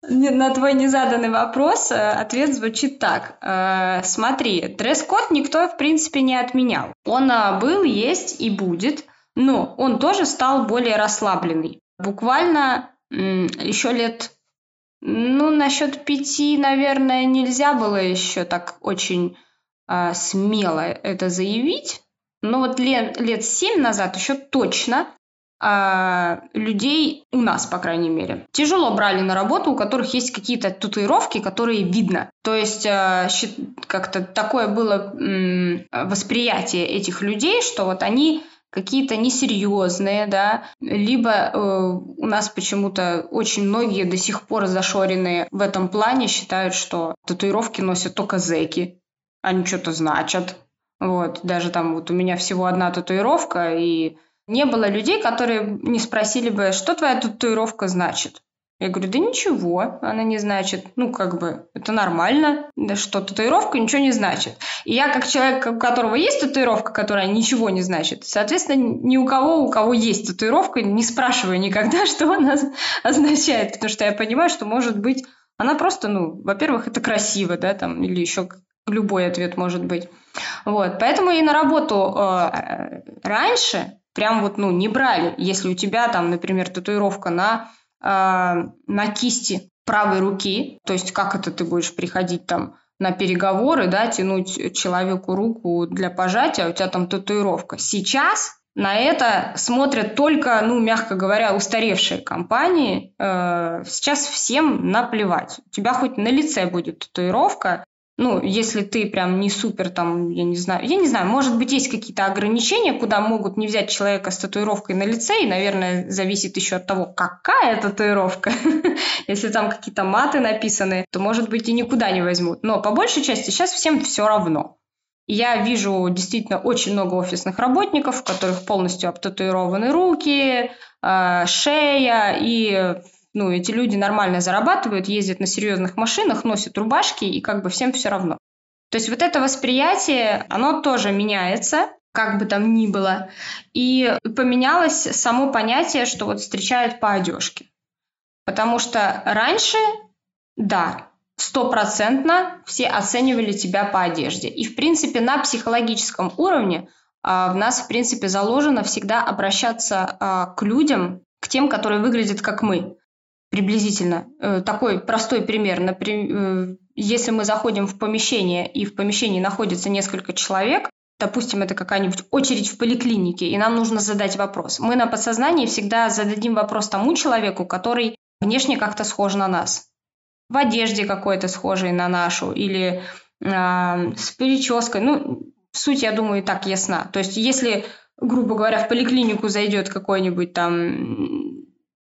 На твой незаданный вопрос э, ответ звучит так. Э, смотри, дресс-код никто, в принципе, не отменял. Он э, был, есть и будет, но он тоже стал более расслабленный. Буквально еще лет, ну, насчет пяти, наверное, нельзя было еще так очень смело это заявить. Но вот лет, лет семь назад еще точно а, людей у нас, по крайней мере, тяжело брали на работу, у которых есть какие-то татуировки, которые видно. То есть а, как-то такое было восприятие этих людей, что вот они какие-то несерьезные, да, либо э, у нас почему-то очень многие до сих пор зашоренные в этом плане считают, что татуировки носят только зеки, они что-то значат. Вот, даже там вот у меня всего одна татуировка, и Не было людей, которые не спросили бы, что твоя татуировка значит. Я говорю, да ничего, она не значит. Ну, как бы, это нормально, да что татуировка ничего не значит. И я, как человек, у которого есть татуировка, которая ничего не значит, соответственно, ни у кого, у кого есть татуировка, не спрашиваю никогда, что она означает, потому что я понимаю, что, может быть, она просто, ну, во-первых, это красиво, да, там, или еще любой ответ может быть. Вот, поэтому и на работу э, раньше прям вот, ну, не брали. Если у тебя там, например, татуировка на э, на кисти правой руки, то есть как это ты будешь приходить там на переговоры, да, тянуть человеку руку для пожатия, у тебя там татуировка. Сейчас на это смотрят только, ну, мягко говоря, устаревшие компании. Э, сейчас всем наплевать. У тебя хоть на лице будет татуировка, ну, если ты прям не супер там, я не знаю, я не знаю, может быть, есть какие-то ограничения, куда могут не взять человека с татуировкой на лице, и, наверное, зависит еще от того, какая татуировка. Если там какие-то маты написаны, то, может быть, и никуда не возьмут. Но по большей части сейчас всем все равно. Я вижу действительно очень много офисных работников, у которых полностью обтатуированы руки, э, шея и ну, эти люди нормально зарабатывают, ездят на серьезных машинах, носят рубашки, и как бы всем все равно. То есть вот это восприятие, оно тоже меняется, как бы там ни было. И поменялось само понятие, что вот встречают по одежке. Потому что раньше, да, стопроцентно все оценивали тебя по одежде. И, в принципе, на психологическом уровне а, в нас, в принципе, заложено всегда обращаться а, к людям, к тем, которые выглядят как мы приблизительно. Э, такой простой пример. Например, э, если мы заходим в помещение, и в помещении находится несколько человек, допустим, это какая-нибудь очередь в поликлинике, и нам нужно задать вопрос. Мы на подсознании всегда зададим вопрос тому человеку, который внешне как-то схож на нас. В одежде какой-то схожей на нашу, или э, с прической. Ну, суть, я думаю, и так ясна. То есть, если, грубо говоря, в поликлинику зайдет какой-нибудь там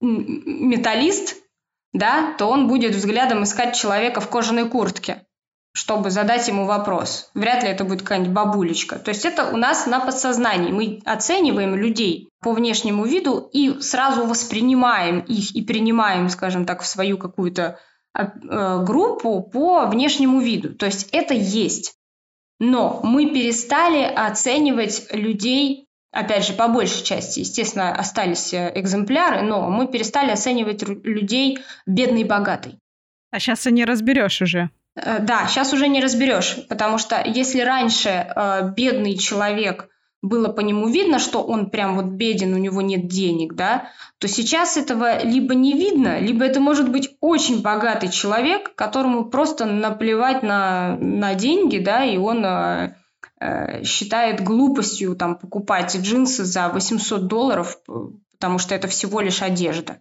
металлист, да, то он будет взглядом искать человека в кожаной куртке, чтобы задать ему вопрос. Вряд ли это будет какая-нибудь бабулечка. То есть это у нас на подсознании. Мы оцениваем людей по внешнему виду и сразу воспринимаем их и принимаем, скажем так, в свою какую-то а, э, группу по внешнему виду. То есть это есть. Но мы перестали оценивать людей опять же, по большей части, естественно, остались э, экземпляры, но мы перестали оценивать людей бедный и богатый. А сейчас и не разберешь уже. Э, да, сейчас уже не разберешь, потому что если раньше э, бедный человек было по нему видно, что он прям вот беден, у него нет денег, да, то сейчас этого либо не видно, либо это может быть очень богатый человек, которому просто наплевать на, на деньги, да, и он Э, считает глупостью там, покупать джинсы за 800 долларов, потому что это всего лишь одежда.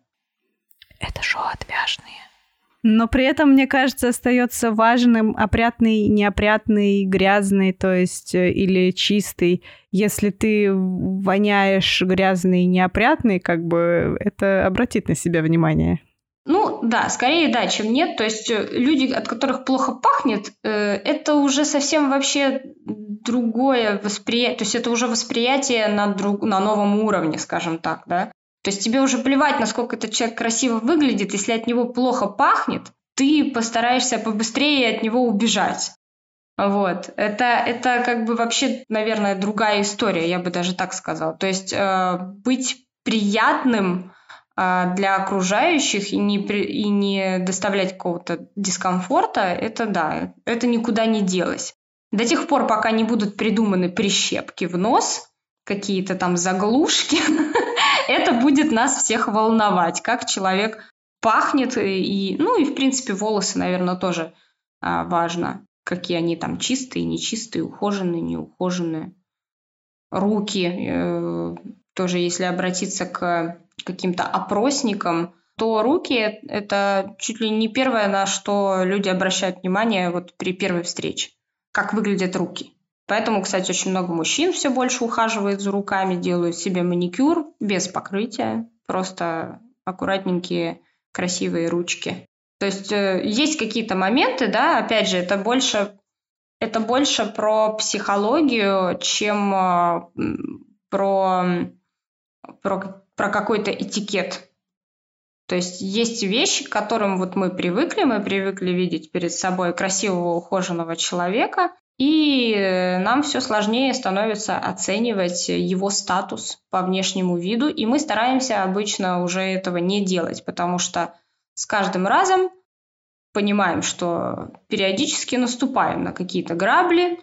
Это шоу отвяжные. Но при этом, мне кажется, остается важным опрятный, неопрятный, грязный, то есть э, или чистый. Если ты воняешь грязный, неопрятный, как бы это обратит на себя внимание. Ну да, скорее да, чем нет. То есть э, люди, от которых плохо пахнет, э, это уже совсем вообще другое восприятие. То есть это уже восприятие на, друг, на новом уровне, скажем так, да. То есть тебе уже плевать, насколько этот человек красиво выглядит. Если от него плохо пахнет, ты постараешься побыстрее от него убежать. Вот. Это, это как бы вообще, наверное, другая история, я бы даже так сказала. То есть э, быть приятным для окружающих и не, и не доставлять какого-то дискомфорта, это да, это никуда не делось. До тех пор, пока не будут придуманы прищепки в нос, какие-то там заглушки, это будет нас всех волновать, как человек пахнет, и, ну и, в принципе, волосы, наверное, тоже а, важно, какие они там чистые, нечистые, ухоженные, неухоженные. Руки, э, тоже если обратиться к каким-то опросникам, то руки – это чуть ли не первое, на что люди обращают внимание вот при первой встрече, как выглядят руки. Поэтому, кстати, очень много мужчин все больше ухаживает за руками, делают себе маникюр без покрытия, просто аккуратненькие красивые ручки. То есть э, есть какие-то моменты, да, опять же, это больше, это больше про психологию, чем э, про про, про какой-то этикет. То есть есть вещи, к которым вот мы привыкли, мы привыкли видеть перед собой красивого, ухоженного человека, и нам все сложнее становится оценивать его статус по внешнему виду, и мы стараемся обычно уже этого не делать, потому что с каждым разом понимаем, что периодически наступаем на какие-то грабли,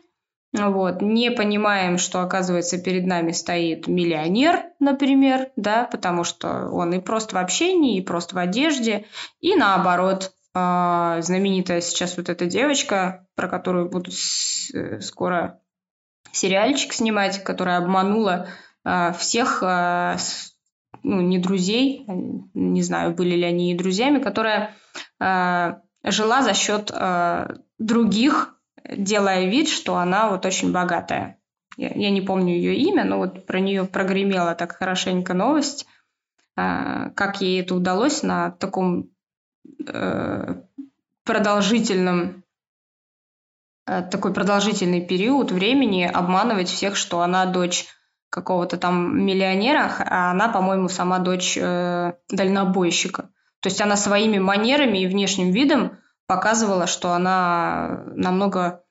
вот, не понимаем, что, оказывается, перед нами стоит миллионер, например, да, потому что он и просто в общении, и просто в одежде, и наоборот, а, знаменитая сейчас вот эта девочка, про которую будут э, скоро сериальчик снимать, которая обманула а, всех, а, ну, не друзей, не знаю, были ли они и друзьями, которая жила за счет других делая вид, что она вот очень богатая. Я, я не помню ее имя, но вот про нее прогремела так хорошенько новость, э, как ей это удалось на таком э, продолжительном э, такой продолжительный период времени обманывать всех, что она дочь какого-то там миллионера, а она, по-моему, сама дочь э, дальнобойщика. То есть она своими манерами и внешним видом показывала, что она намного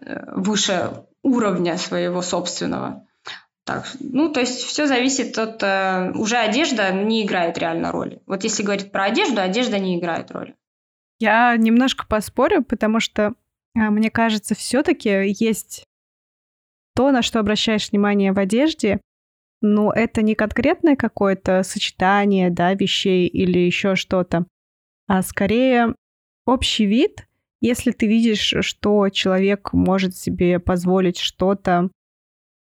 э, выше уровня своего собственного. Так, ну, то есть все зависит от... Э, уже одежда не играет реально роли. Вот если говорить про одежду, одежда не играет роли. Я немножко поспорю, потому что, а, мне кажется, все-таки есть то, на что обращаешь внимание в одежде, но это не конкретное какое-то сочетание да, вещей или еще что-то, а скорее общий вид, если ты видишь, что человек может себе позволить что-то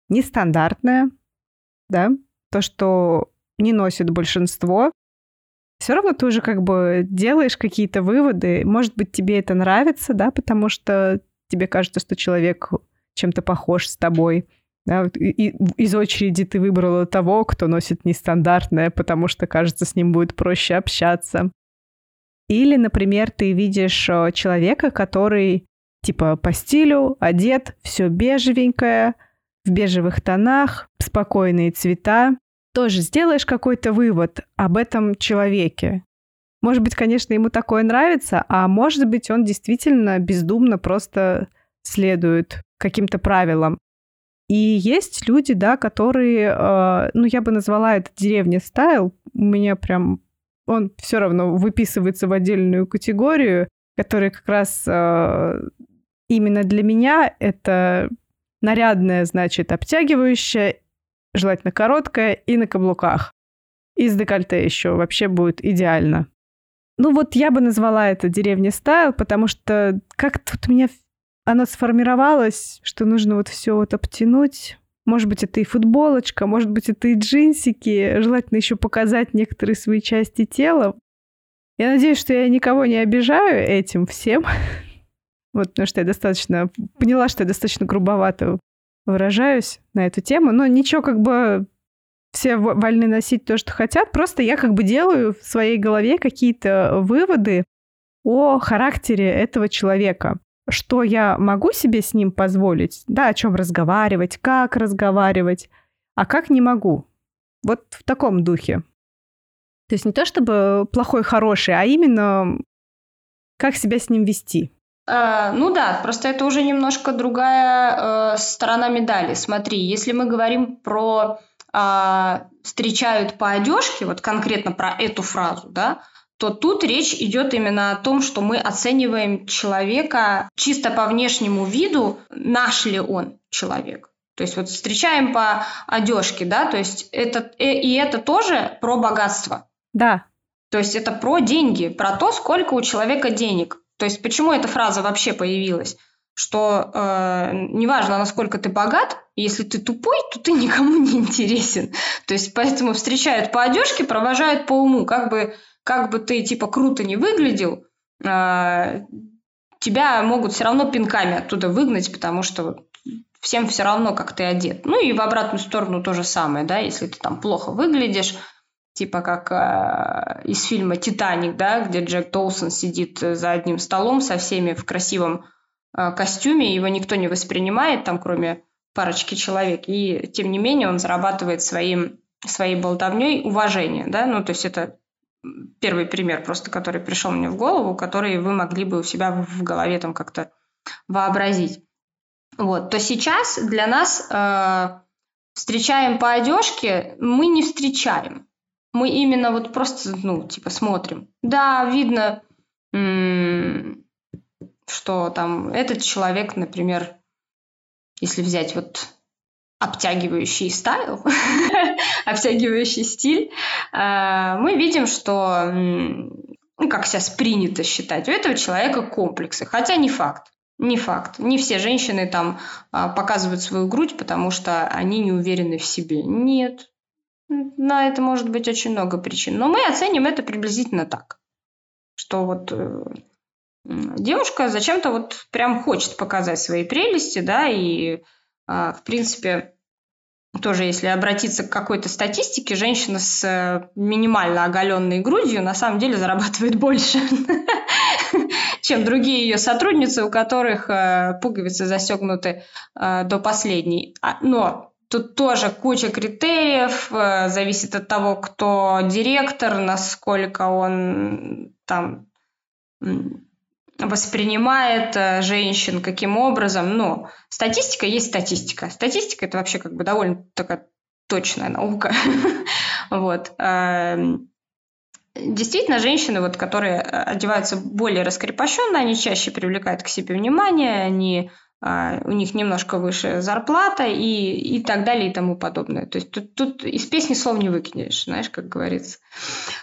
нестандартное, да, то, что не носит большинство, все равно ты уже как бы делаешь какие-то выводы. Может быть, тебе это нравится, да, потому что тебе кажется, что человек чем-то похож с тобой. Да, из очереди ты выбрала того, кто носит нестандартное, потому что, кажется, с ним будет проще общаться. Или, например, ты видишь э, человека, который типа по стилю одет, все бежевенькое, в бежевых тонах, спокойные цвета. Тоже сделаешь какой-то вывод об этом человеке. Может быть, конечно, ему такое нравится, а может быть, он действительно бездумно просто следует каким-то правилам. И есть люди, да, которые, э, ну, я бы назвала это деревня стайл. У меня прям он все равно выписывается в отдельную категорию, которая как раз э, именно для меня это нарядная, значит, обтягивающая, желательно короткая и на каблуках. И с декольте еще вообще будет идеально. Ну вот я бы назвала это деревня стайл, потому что как тут у меня оно сформировалось, что нужно вот все вот обтянуть, может быть, это и футболочка, может быть, это и джинсики. Желательно еще показать некоторые свои части тела. Я надеюсь, что я никого не обижаю этим всем. Вот, потому что я достаточно поняла, что я достаточно грубовато выражаюсь на эту тему. Но ничего, как бы все вольны носить то, что хотят. Просто я как бы делаю в своей голове какие-то выводы о характере этого человека что я могу себе с ним позволить, да, о чем разговаривать, как разговаривать, а как не могу. Вот в таком духе. То есть не то чтобы плохой, хороший, а именно как себя с ним вести. Uh, ну да, просто это уже немножко другая uh, сторона медали. Смотри, если мы говорим про uh, встречают по одежке, вот конкретно про эту фразу, да, то тут речь идет именно о том, что мы оцениваем человека чисто по внешнему виду, наш ли он человек. То есть вот встречаем по одежке, да, то есть это э, и это тоже про богатство. Да. То есть это про деньги, про то, сколько у человека денег. То есть почему эта фраза вообще появилась? Что э, неважно, насколько ты богат, если ты тупой, то ты никому не интересен. То есть поэтому встречают по одежке, провожают по уму. Как бы как бы ты типа круто не выглядел, а, тебя могут все равно пинками оттуда выгнать, потому что всем все равно, как ты одет. Ну и в обратную сторону то же самое, да, если ты там плохо выглядишь, типа как э, из фильма «Титаник», да, где Джек Доусон сидит за одним столом со всеми в красивом э, костюме, его никто не воспринимает, там, кроме парочки человек, и тем не менее он зарабатывает своим своей болтовней уважение, да, ну, то есть это первый пример просто, который пришел мне в голову, который вы могли бы у себя в голове там как-то вообразить. Вот, то сейчас для нас э, встречаем по одежке, мы не встречаем. Мы именно вот просто, ну, типа смотрим. Да, видно, что там этот человек, например, если взять вот обтягивающий стайл, обтягивающий стиль, э, мы видим, что, ну, как сейчас принято считать, у этого человека комплексы, хотя не факт. Не факт. Не все женщины там а, показывают свою грудь, потому что они не уверены в себе. Нет. На это может быть очень много причин. Но мы оценим это приблизительно так. Что вот э, девушка зачем-то вот прям хочет показать свои прелести, да, и, в принципе, тоже если обратиться к какой-то статистике, женщина с э, минимально оголенной грудью на самом деле зарабатывает больше, чем другие ее сотрудницы, у которых э, пуговицы застегнуты э, до последней. А, но тут тоже куча критериев, зависит от того, кто директор, насколько он там воспринимает э, женщин, каким образом. Но статистика есть статистика. Статистика – это вообще как бы довольно такая точная наука. вот. Эм, действительно, женщины, вот, которые э, одеваются более раскрепощенно, они чаще привлекают к себе внимание, они у них немножко выше зарплата и, и так далее и тому подобное. То есть тут, тут из песни слов не выкинешь, знаешь, как говорится.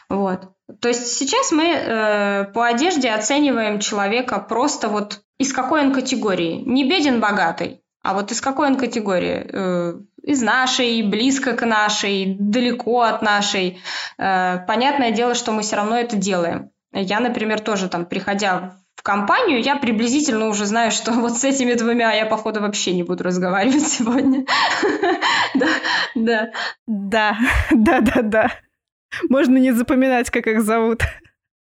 Вот. То есть сейчас мы э, по одежде оцениваем человека просто вот из какой он категории. Не беден, богатый, а вот из какой он категории. Э, из нашей, близко к нашей, далеко от нашей. Э, понятное дело, что мы все равно это делаем. Я, например, тоже там, приходя в компанию, я приблизительно уже знаю, что вот с этими двумя я, походу, вообще не буду разговаривать сегодня. Да, да. Да, да, да, да. Можно не запоминать, как их зовут.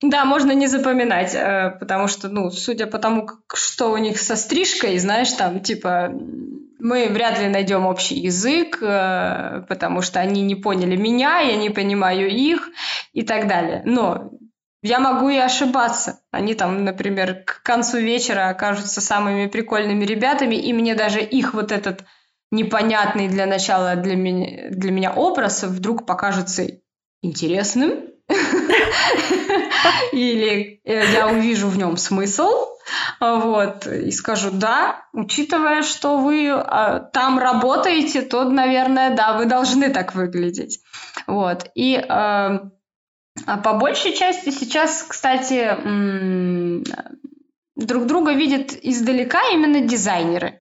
Да, можно не запоминать, э, потому что, ну, судя по тому, что у них со стрижкой, знаешь, там, типа, мы вряд ли найдем общий язык, э, потому что они не поняли меня, я не понимаю их и так далее. Но я могу и ошибаться. Они там, например, к концу вечера окажутся самыми прикольными ребятами, и мне даже их вот этот непонятный для начала для меня, для меня образ вдруг покажется интересным. Или э, я увижу в нем смысл, вот, и скажу, да, учитывая, что вы а, там работаете, то, наверное, да, вы должны так выглядеть. Вот, и э, а по большей части сейчас, кстати, друг друга видят издалека именно дизайнеры.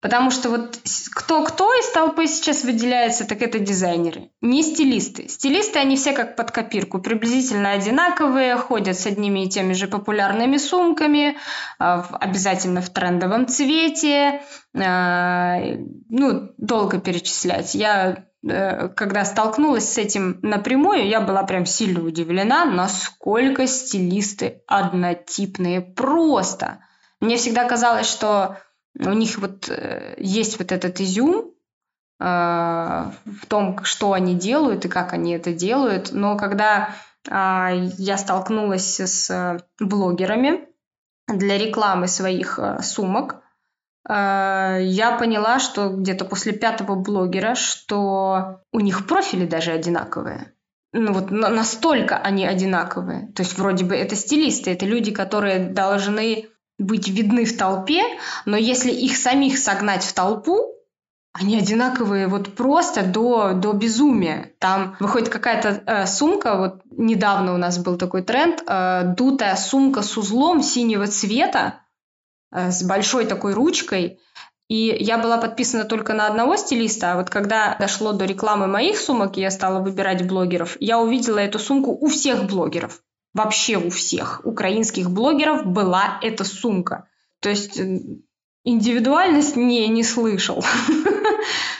Потому что вот кто-кто из толпы сейчас выделяется, так это дизайнеры, не стилисты. Стилисты, они все как под копирку, приблизительно одинаковые, ходят с одними и теми же популярными сумками, а, обязательно в трендовом цвете. А, ну, долго перечислять. Я когда столкнулась с этим напрямую, я была прям сильно удивлена, насколько стилисты однотипные просто. Мне всегда казалось, что у них вот э, есть вот этот изюм э, в том, что они делают и как они это делают. Но когда а, я столкнулась с блогерами для рекламы своих сумок, Э, я поняла, что где-то после пятого блогера, что у них профили даже одинаковые. Ну вот настолько они одинаковые. То есть вроде бы это стилисты, это люди, которые должны быть видны в толпе, но если их самих согнать в толпу, они одинаковые вот просто до, до безумия. Там выходит какая-то э, сумка, вот недавно у нас был такой тренд, э, дутая сумка с узлом синего цвета, с большой такой ручкой. И я была подписана только на одного стилиста, а вот когда дошло до рекламы моих сумок, и я стала выбирать блогеров, я увидела эту сумку у всех блогеров. Вообще у всех украинских блогеров была эта сумка. То есть э, индивидуальность не, не слышал.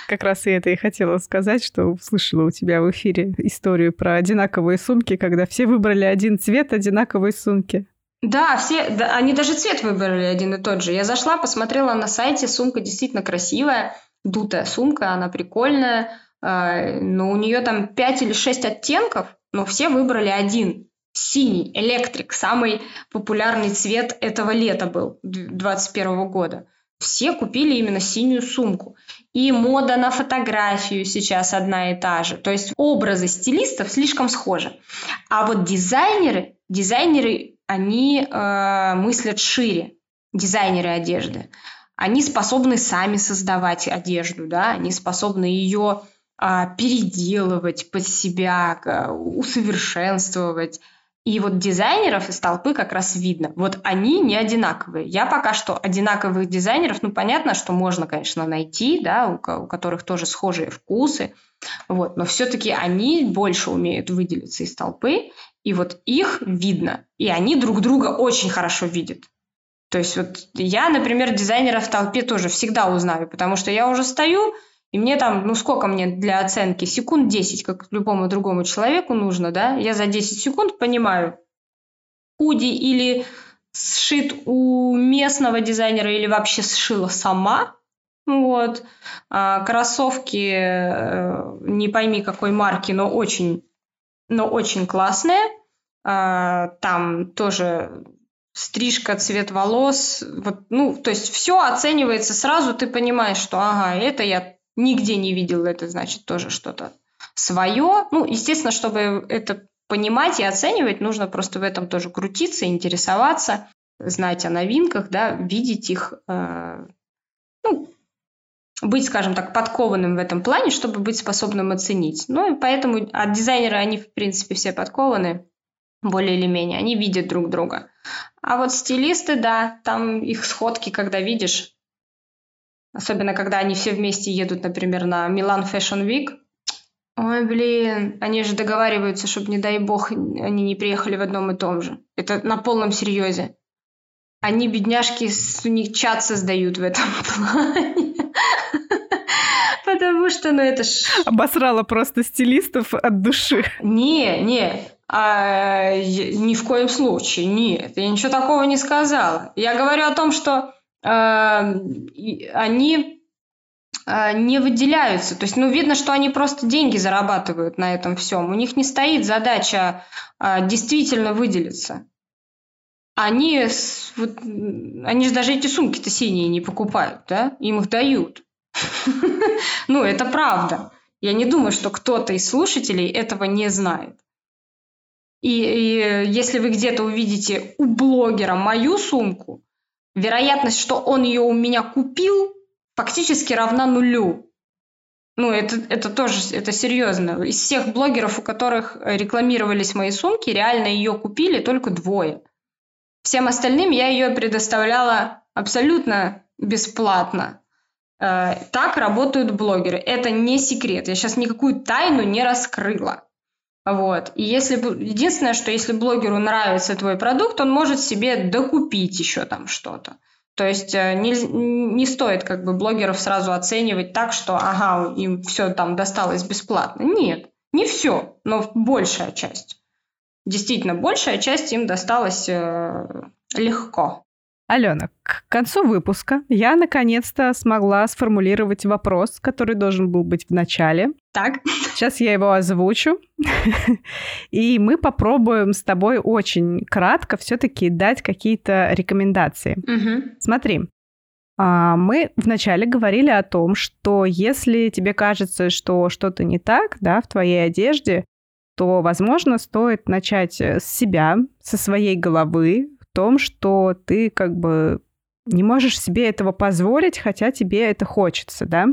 Как раз и это и хотела сказать, что услышала у тебя в эфире историю про одинаковые сумки, когда все выбрали один цвет одинаковой сумки. Да, все, да, они даже цвет выбрали один и тот же. Я зашла, посмотрела на сайте, сумка действительно красивая, дутая сумка, она прикольная. э, но у нее там 5 или 6 оттенков, но все выбрали один. Синий, электрик, самый популярный цвет этого лета был, 2021 года. Все купили именно синюю сумку. И мода на фотографию сейчас одна и та же. То есть образы стилистов слишком схожи. А вот дизайнеры, дизайнеры, они э, мыслят шире. Дизайнеры одежды. Они способны сами создавать одежду, да, они способны ее а, переделывать под себя, усовершенствовать. И вот дизайнеров из толпы как раз видно. Вот они не одинаковые. Я пока что одинаковых дизайнеров, ну, понятно, что можно, конечно, найти, да, у, у которых тоже схожие вкусы, вот, но все-таки они больше умеют выделиться из толпы, и вот их видно, и они друг друга очень хорошо видят. То есть вот я, например, дизайнера в толпе тоже всегда узнаю, потому что я уже стою, и мне там, ну сколько мне для оценки? Секунд 10, как любому другому человеку нужно, да? Я за 10 секунд понимаю, худи или сшит у местного дизайнера или вообще сшила сама, вот. А кроссовки, э, не пойми какой марки, но очень, но очень классные. А, там тоже стрижка, цвет волос, вот, ну, то есть все оценивается сразу, ты понимаешь, что, ага, это я нигде не видел, это значит тоже что-то свое. Ну, естественно, чтобы это понимать и оценивать, нужно просто в этом тоже крутиться, интересоваться, знать о новинках, да, видеть их, э, ну, быть, скажем так, подкованным в этом плане, чтобы быть способным оценить. Ну, и поэтому от дизайнера они, в принципе, все подкованы, более или менее, они видят друг друга. А вот стилисты, да, там их сходки, когда видишь, Особенно, когда они все вместе едут, например, на Милан Fashion Week. Ой, блин, они же договариваются, чтобы, не дай бог, они не приехали в одном и том же. Это на полном серьезе. Они, бедняжки, у них чат создают в этом плане. Потому что, ну это ж... Обосрала просто стилистов от души. Не, не, а, ни в коем случае, нет. Я ничего такого не сказала. Я говорю о том, что они а, не выделяются. То есть, ну, видно, что они просто деньги зарабатывают на этом всем. У них не стоит задача а, действительно выделиться. Они, вот, они же даже эти сумки-то синие не покупают, да? Им их дают. Ну, это правда. Я не думаю, что кто-то из слушателей этого не знает. И, и если вы где-то увидите у блогера мою сумку, вероятность, что он ее у меня купил, фактически равна нулю. Ну, это, это тоже, это серьезно. Из всех блогеров, у которых рекламировались мои сумки, реально ее купили только двое. Всем остальным я ее предоставляла абсолютно бесплатно. Э, так работают блогеры. Это не секрет. Я сейчас никакую тайну не раскрыла. Вот. И если единственное, что если блогеру нравится твой продукт, он может себе докупить еще там что-то. То есть э, не, не стоит как бы блогеров сразу оценивать так, что ага, им все там досталось бесплатно. Нет, не все, но большая часть. Действительно, большая часть им досталась э, легко. Алена, к концу выпуска я наконец-то смогла сформулировать вопрос, который должен был быть в начале. Так. Сейчас я его озвучу. И мы попробуем с тобой очень кратко все-таки дать какие-то рекомендации. Угу. Смотри, а, мы вначале говорили о том, что если тебе кажется, что что-то не так, да, в твоей одежде, то, возможно, стоит начать с себя, со своей головы, том, что ты как бы не можешь себе этого позволить, хотя тебе это хочется, да?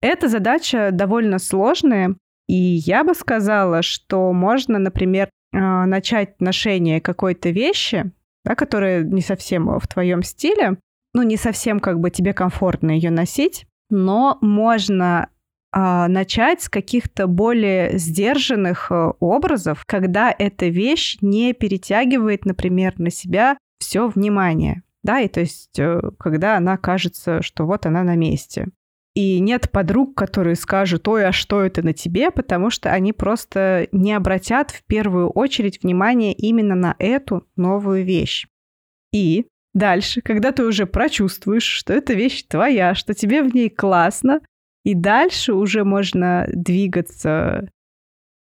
Эта задача довольно сложная, и я бы сказала, что можно, например, а, начать ношение какой-то вещи, да, которая не совсем в твоем стиле, ну, не совсем как бы тебе комфортно ее носить, но можно а, начать с каких-то более сдержанных э, образов, когда эта вещь не перетягивает, например, на себя все внимание. Да, и то есть, э, когда она кажется, что вот она на месте. И нет подруг, которые скажут, ой, а что это на тебе, потому что они просто не обратят в первую очередь внимание именно на эту новую вещь. И дальше, когда ты уже прочувствуешь, что эта вещь твоя, что тебе в ней классно, И дальше уже можно двигаться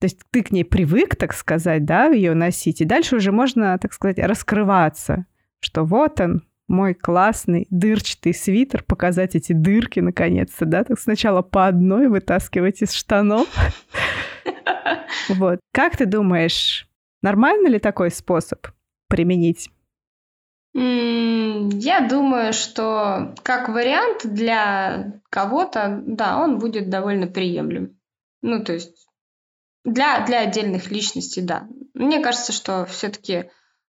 то есть ты к ней привык, так сказать, да, ее носить, и дальше уже можно, так сказать, раскрываться, что вот он, мой классный дырчатый свитер, показать эти дырки наконец-то, да, так сначала по одной вытаскивать из штанов. Вот. Как ты думаешь, нормально ли такой способ применить? Я думаю, что как вариант для кого-то, да, он будет довольно приемлем. Ну, то есть для, для отдельных личностей, да. Мне кажется, что все-таки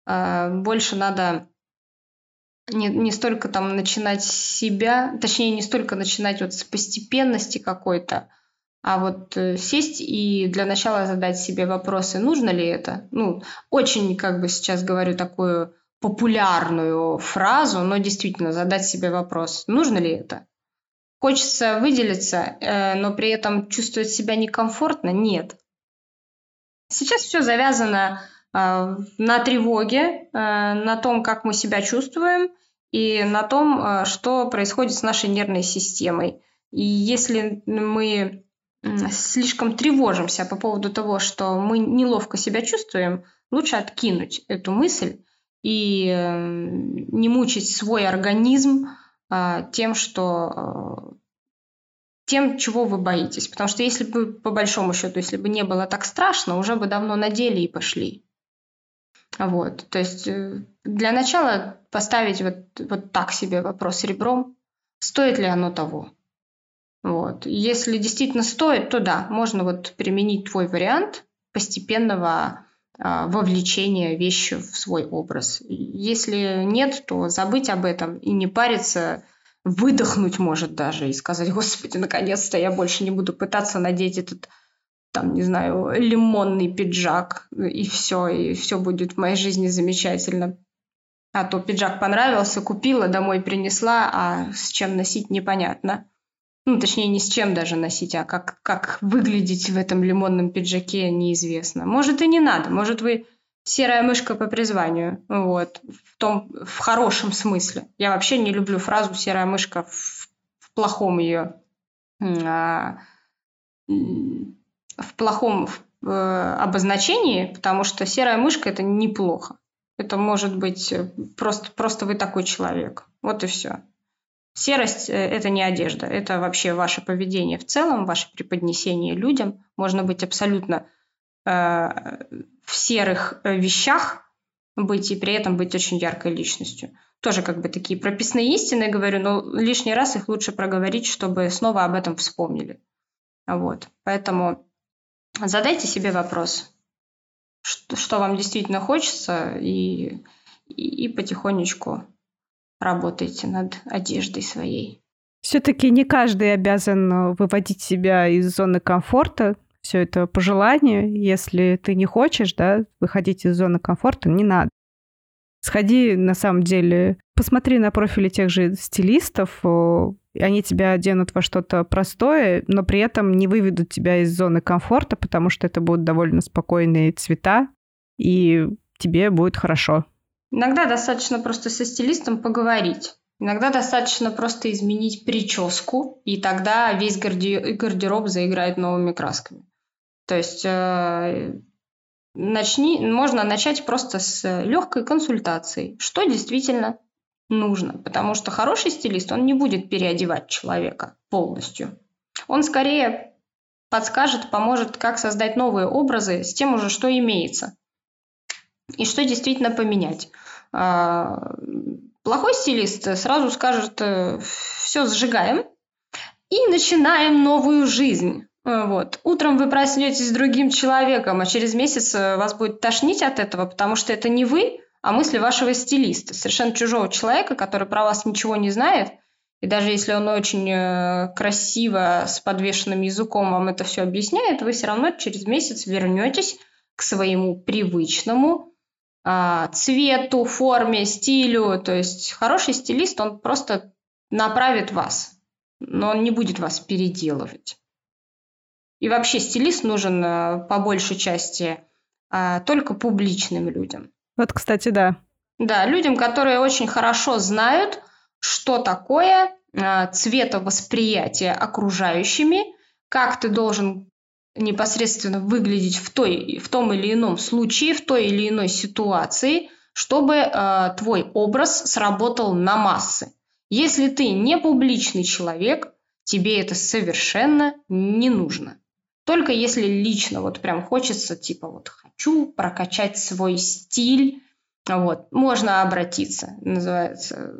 э, больше надо не, не столько там начинать себя, точнее, не столько начинать вот с постепенности какой-то, а вот э, сесть и для начала задать себе вопросы, нужно ли это. Ну, очень, как бы сейчас говорю такую популярную фразу, но действительно задать себе вопрос, нужно ли это. Хочется выделиться, э, но при этом чувствовать себя некомфортно? Нет. Сейчас все завязано на тревоге, на том, как мы себя чувствуем, и на том, что происходит с нашей нервной системой. И если мы слишком тревожимся по поводу того, что мы неловко себя чувствуем, лучше откинуть эту мысль и не мучить свой организм тем, что э, тем, чего вы боитесь. Потому что если бы, по большому счету, если бы не было так страшно, уже бы давно надели и пошли. Вот. То есть э, для начала поставить вот, вот так себе вопрос ребром, стоит ли оно того. Вот. Если действительно стоит, то да, можно вот применить твой вариант постепенного а, вовлечения вещи в свой образ. Если нет, то забыть об этом и не париться, выдохнуть может даже и сказать, господи, наконец-то я больше не буду пытаться надеть этот там, не знаю, лимонный пиджак, и все, и все будет в моей жизни замечательно. А то пиджак понравился, купила, домой принесла, а с чем носить непонятно. Ну, точнее, не с чем даже носить, а как, как выглядеть в этом лимонном пиджаке неизвестно. Может, и не надо. Может, вы серая мышка по призванию. Вот. В том, в хорошем смысле. Я вообще не люблю фразу серая мышка в, в плохом ее. В плохом э, обозначении, потому что серая мышка это неплохо. Это может быть э, просто, просто вы такой человек. Вот и все. Серость э, – это не одежда, это вообще ваше поведение в целом, ваше преподнесение людям. Можно быть абсолютно э, в серых вещах, быть и при этом быть очень яркой личностью. Тоже как бы такие прописные истины, говорю, но лишний раз их лучше проговорить, чтобы снова об этом вспомнили. Вот. Поэтому задайте себе вопрос, что, что вам действительно хочется, и, и, и потихонечку работаете над одеждой своей. Все-таки не каждый обязан э, выводить себя из зоны комфорта. Все это по желанию. Если ты не хочешь, да, выходить из зоны комфорта, не надо. Сходи, на самом деле, посмотри на профили тех же стилистов, они тебя оденут во что-то простое, но при этом не выведут тебя из зоны комфорта, потому что это будут довольно спокойные цвета, и тебе будет хорошо. Иногда достаточно просто со стилистом поговорить. Иногда достаточно просто изменить прическу, и тогда весь гардероб заиграет новыми красками. То есть э, начни, можно начать просто с легкой консультации, что действительно нужно. Потому что хороший стилист, он не будет переодевать человека полностью. Он скорее подскажет, поможет, как создать новые образы с тем уже, что имеется и что действительно поменять. А, плохой стилист сразу скажет, э, все сжигаем и начинаем новую жизнь. Э, вот. Утром вы проснетесь с другим человеком, а через месяц э, вас будет тошнить от этого, потому что это не вы, а мысли вашего стилиста, совершенно чужого человека, который про вас ничего не знает. И даже если он очень красиво с подвешенным языком вам это все объясняет, вы все равно через месяц вернетесь к своему привычному а, цвету, форме, стилю. То есть хороший стилист, он просто направит вас, но он не будет вас переделывать. И вообще стилист нужен э, по большей части а, только публичным людям. Вот, кстати, да. Да, людям, которые очень хорошо знают, что такое э, цветовосприятия окружающими, как ты должен непосредственно выглядеть в, той, в том или ином случае, в той или иной ситуации, чтобы э, твой образ сработал на массы. Если ты не публичный человек, тебе это совершенно не нужно. Только если лично вот прям хочется, типа вот хочу прокачать свой стиль, вот, можно обратиться, называется,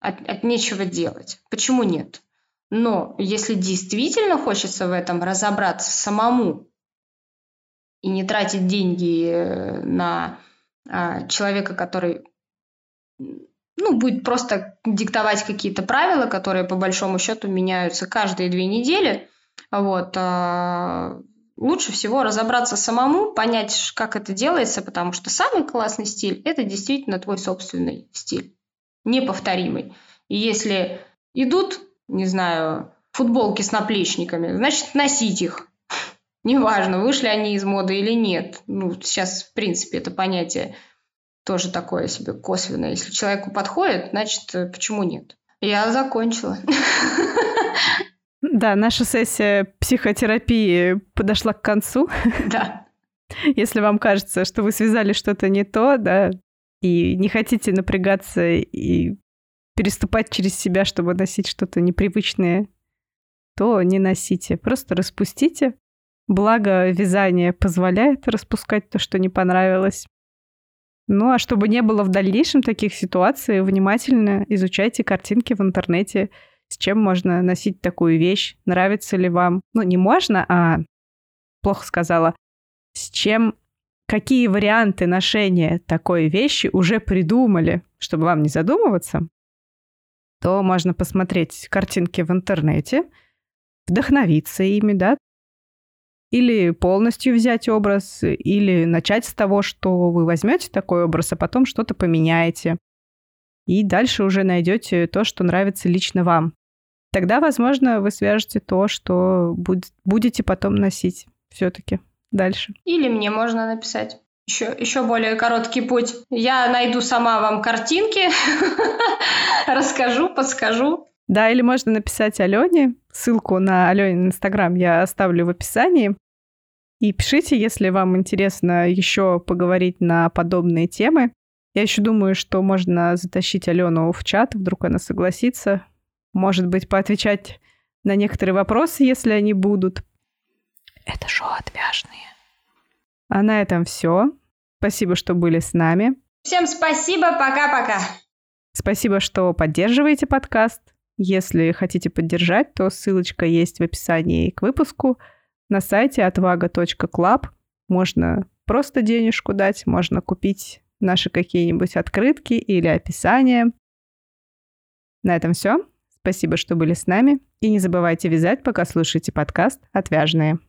от, от нечего делать. Почему нет? Но если действительно хочется в этом разобраться самому и не тратить деньги э, на а, человека, который ну, будет просто диктовать какие-то правила, которые по большому счету меняются каждые две недели, вот, а, лучше всего разобраться самому, понять, как это делается, потому что самый классный стиль – это действительно твой собственный стиль, неповторимый. И если идут не знаю, футболки с наплечниками, значит, носить их. Неважно, вышли они из моды или нет. Ну, сейчас, в принципе, это понятие тоже такое себе косвенное. Если человеку подходит, значит, э, почему нет? Я закончила. Да, наша сессия психотерапии подошла к концу. Да. Если вам кажется, что вы связали что-то не то, да, и не хотите напрягаться и переступать через себя, чтобы носить что-то непривычное, то не носите. Просто распустите. Благо, вязание позволяет распускать то, что не понравилось. Ну, а чтобы не было в дальнейшем таких ситуаций, внимательно изучайте картинки в интернете, с чем можно носить такую вещь, нравится ли вам. Ну, не можно, а плохо сказала, с чем, какие варианты ношения такой вещи уже придумали, чтобы вам не задумываться, то можно посмотреть картинки в интернете, вдохновиться ими, да, или полностью взять образ, или начать с того, что вы возьмете такой образ, а потом что-то поменяете. И дальше уже найдете то, что нравится лично вам. Тогда, возможно, вы свяжете то, что будете потом носить все-таки дальше. Или мне можно написать. Еще, еще более короткий путь. Я найду сама вам картинки, расскажу, подскажу. Да, или можно написать Алене. Ссылку на Аленин Инстаграм я оставлю в описании. И пишите, если вам интересно еще поговорить на подобные темы. Я еще думаю, что можно затащить Алену в чат, вдруг она согласится. Может быть, поотвечать на некоторые вопросы, если они будут. Это шоу отвяжные. А на этом все. Спасибо, что были с нами. Всем спасибо, пока-пока. Спасибо, что поддерживаете подкаст. Если хотите поддержать, то ссылочка есть в описании к выпуску. На сайте отвага.клаб можно просто денежку дать, можно купить наши какие-нибудь открытки или описания. На этом все. Спасибо, что были с нами. И не забывайте вязать, пока слушаете подкаст «Отвяжные».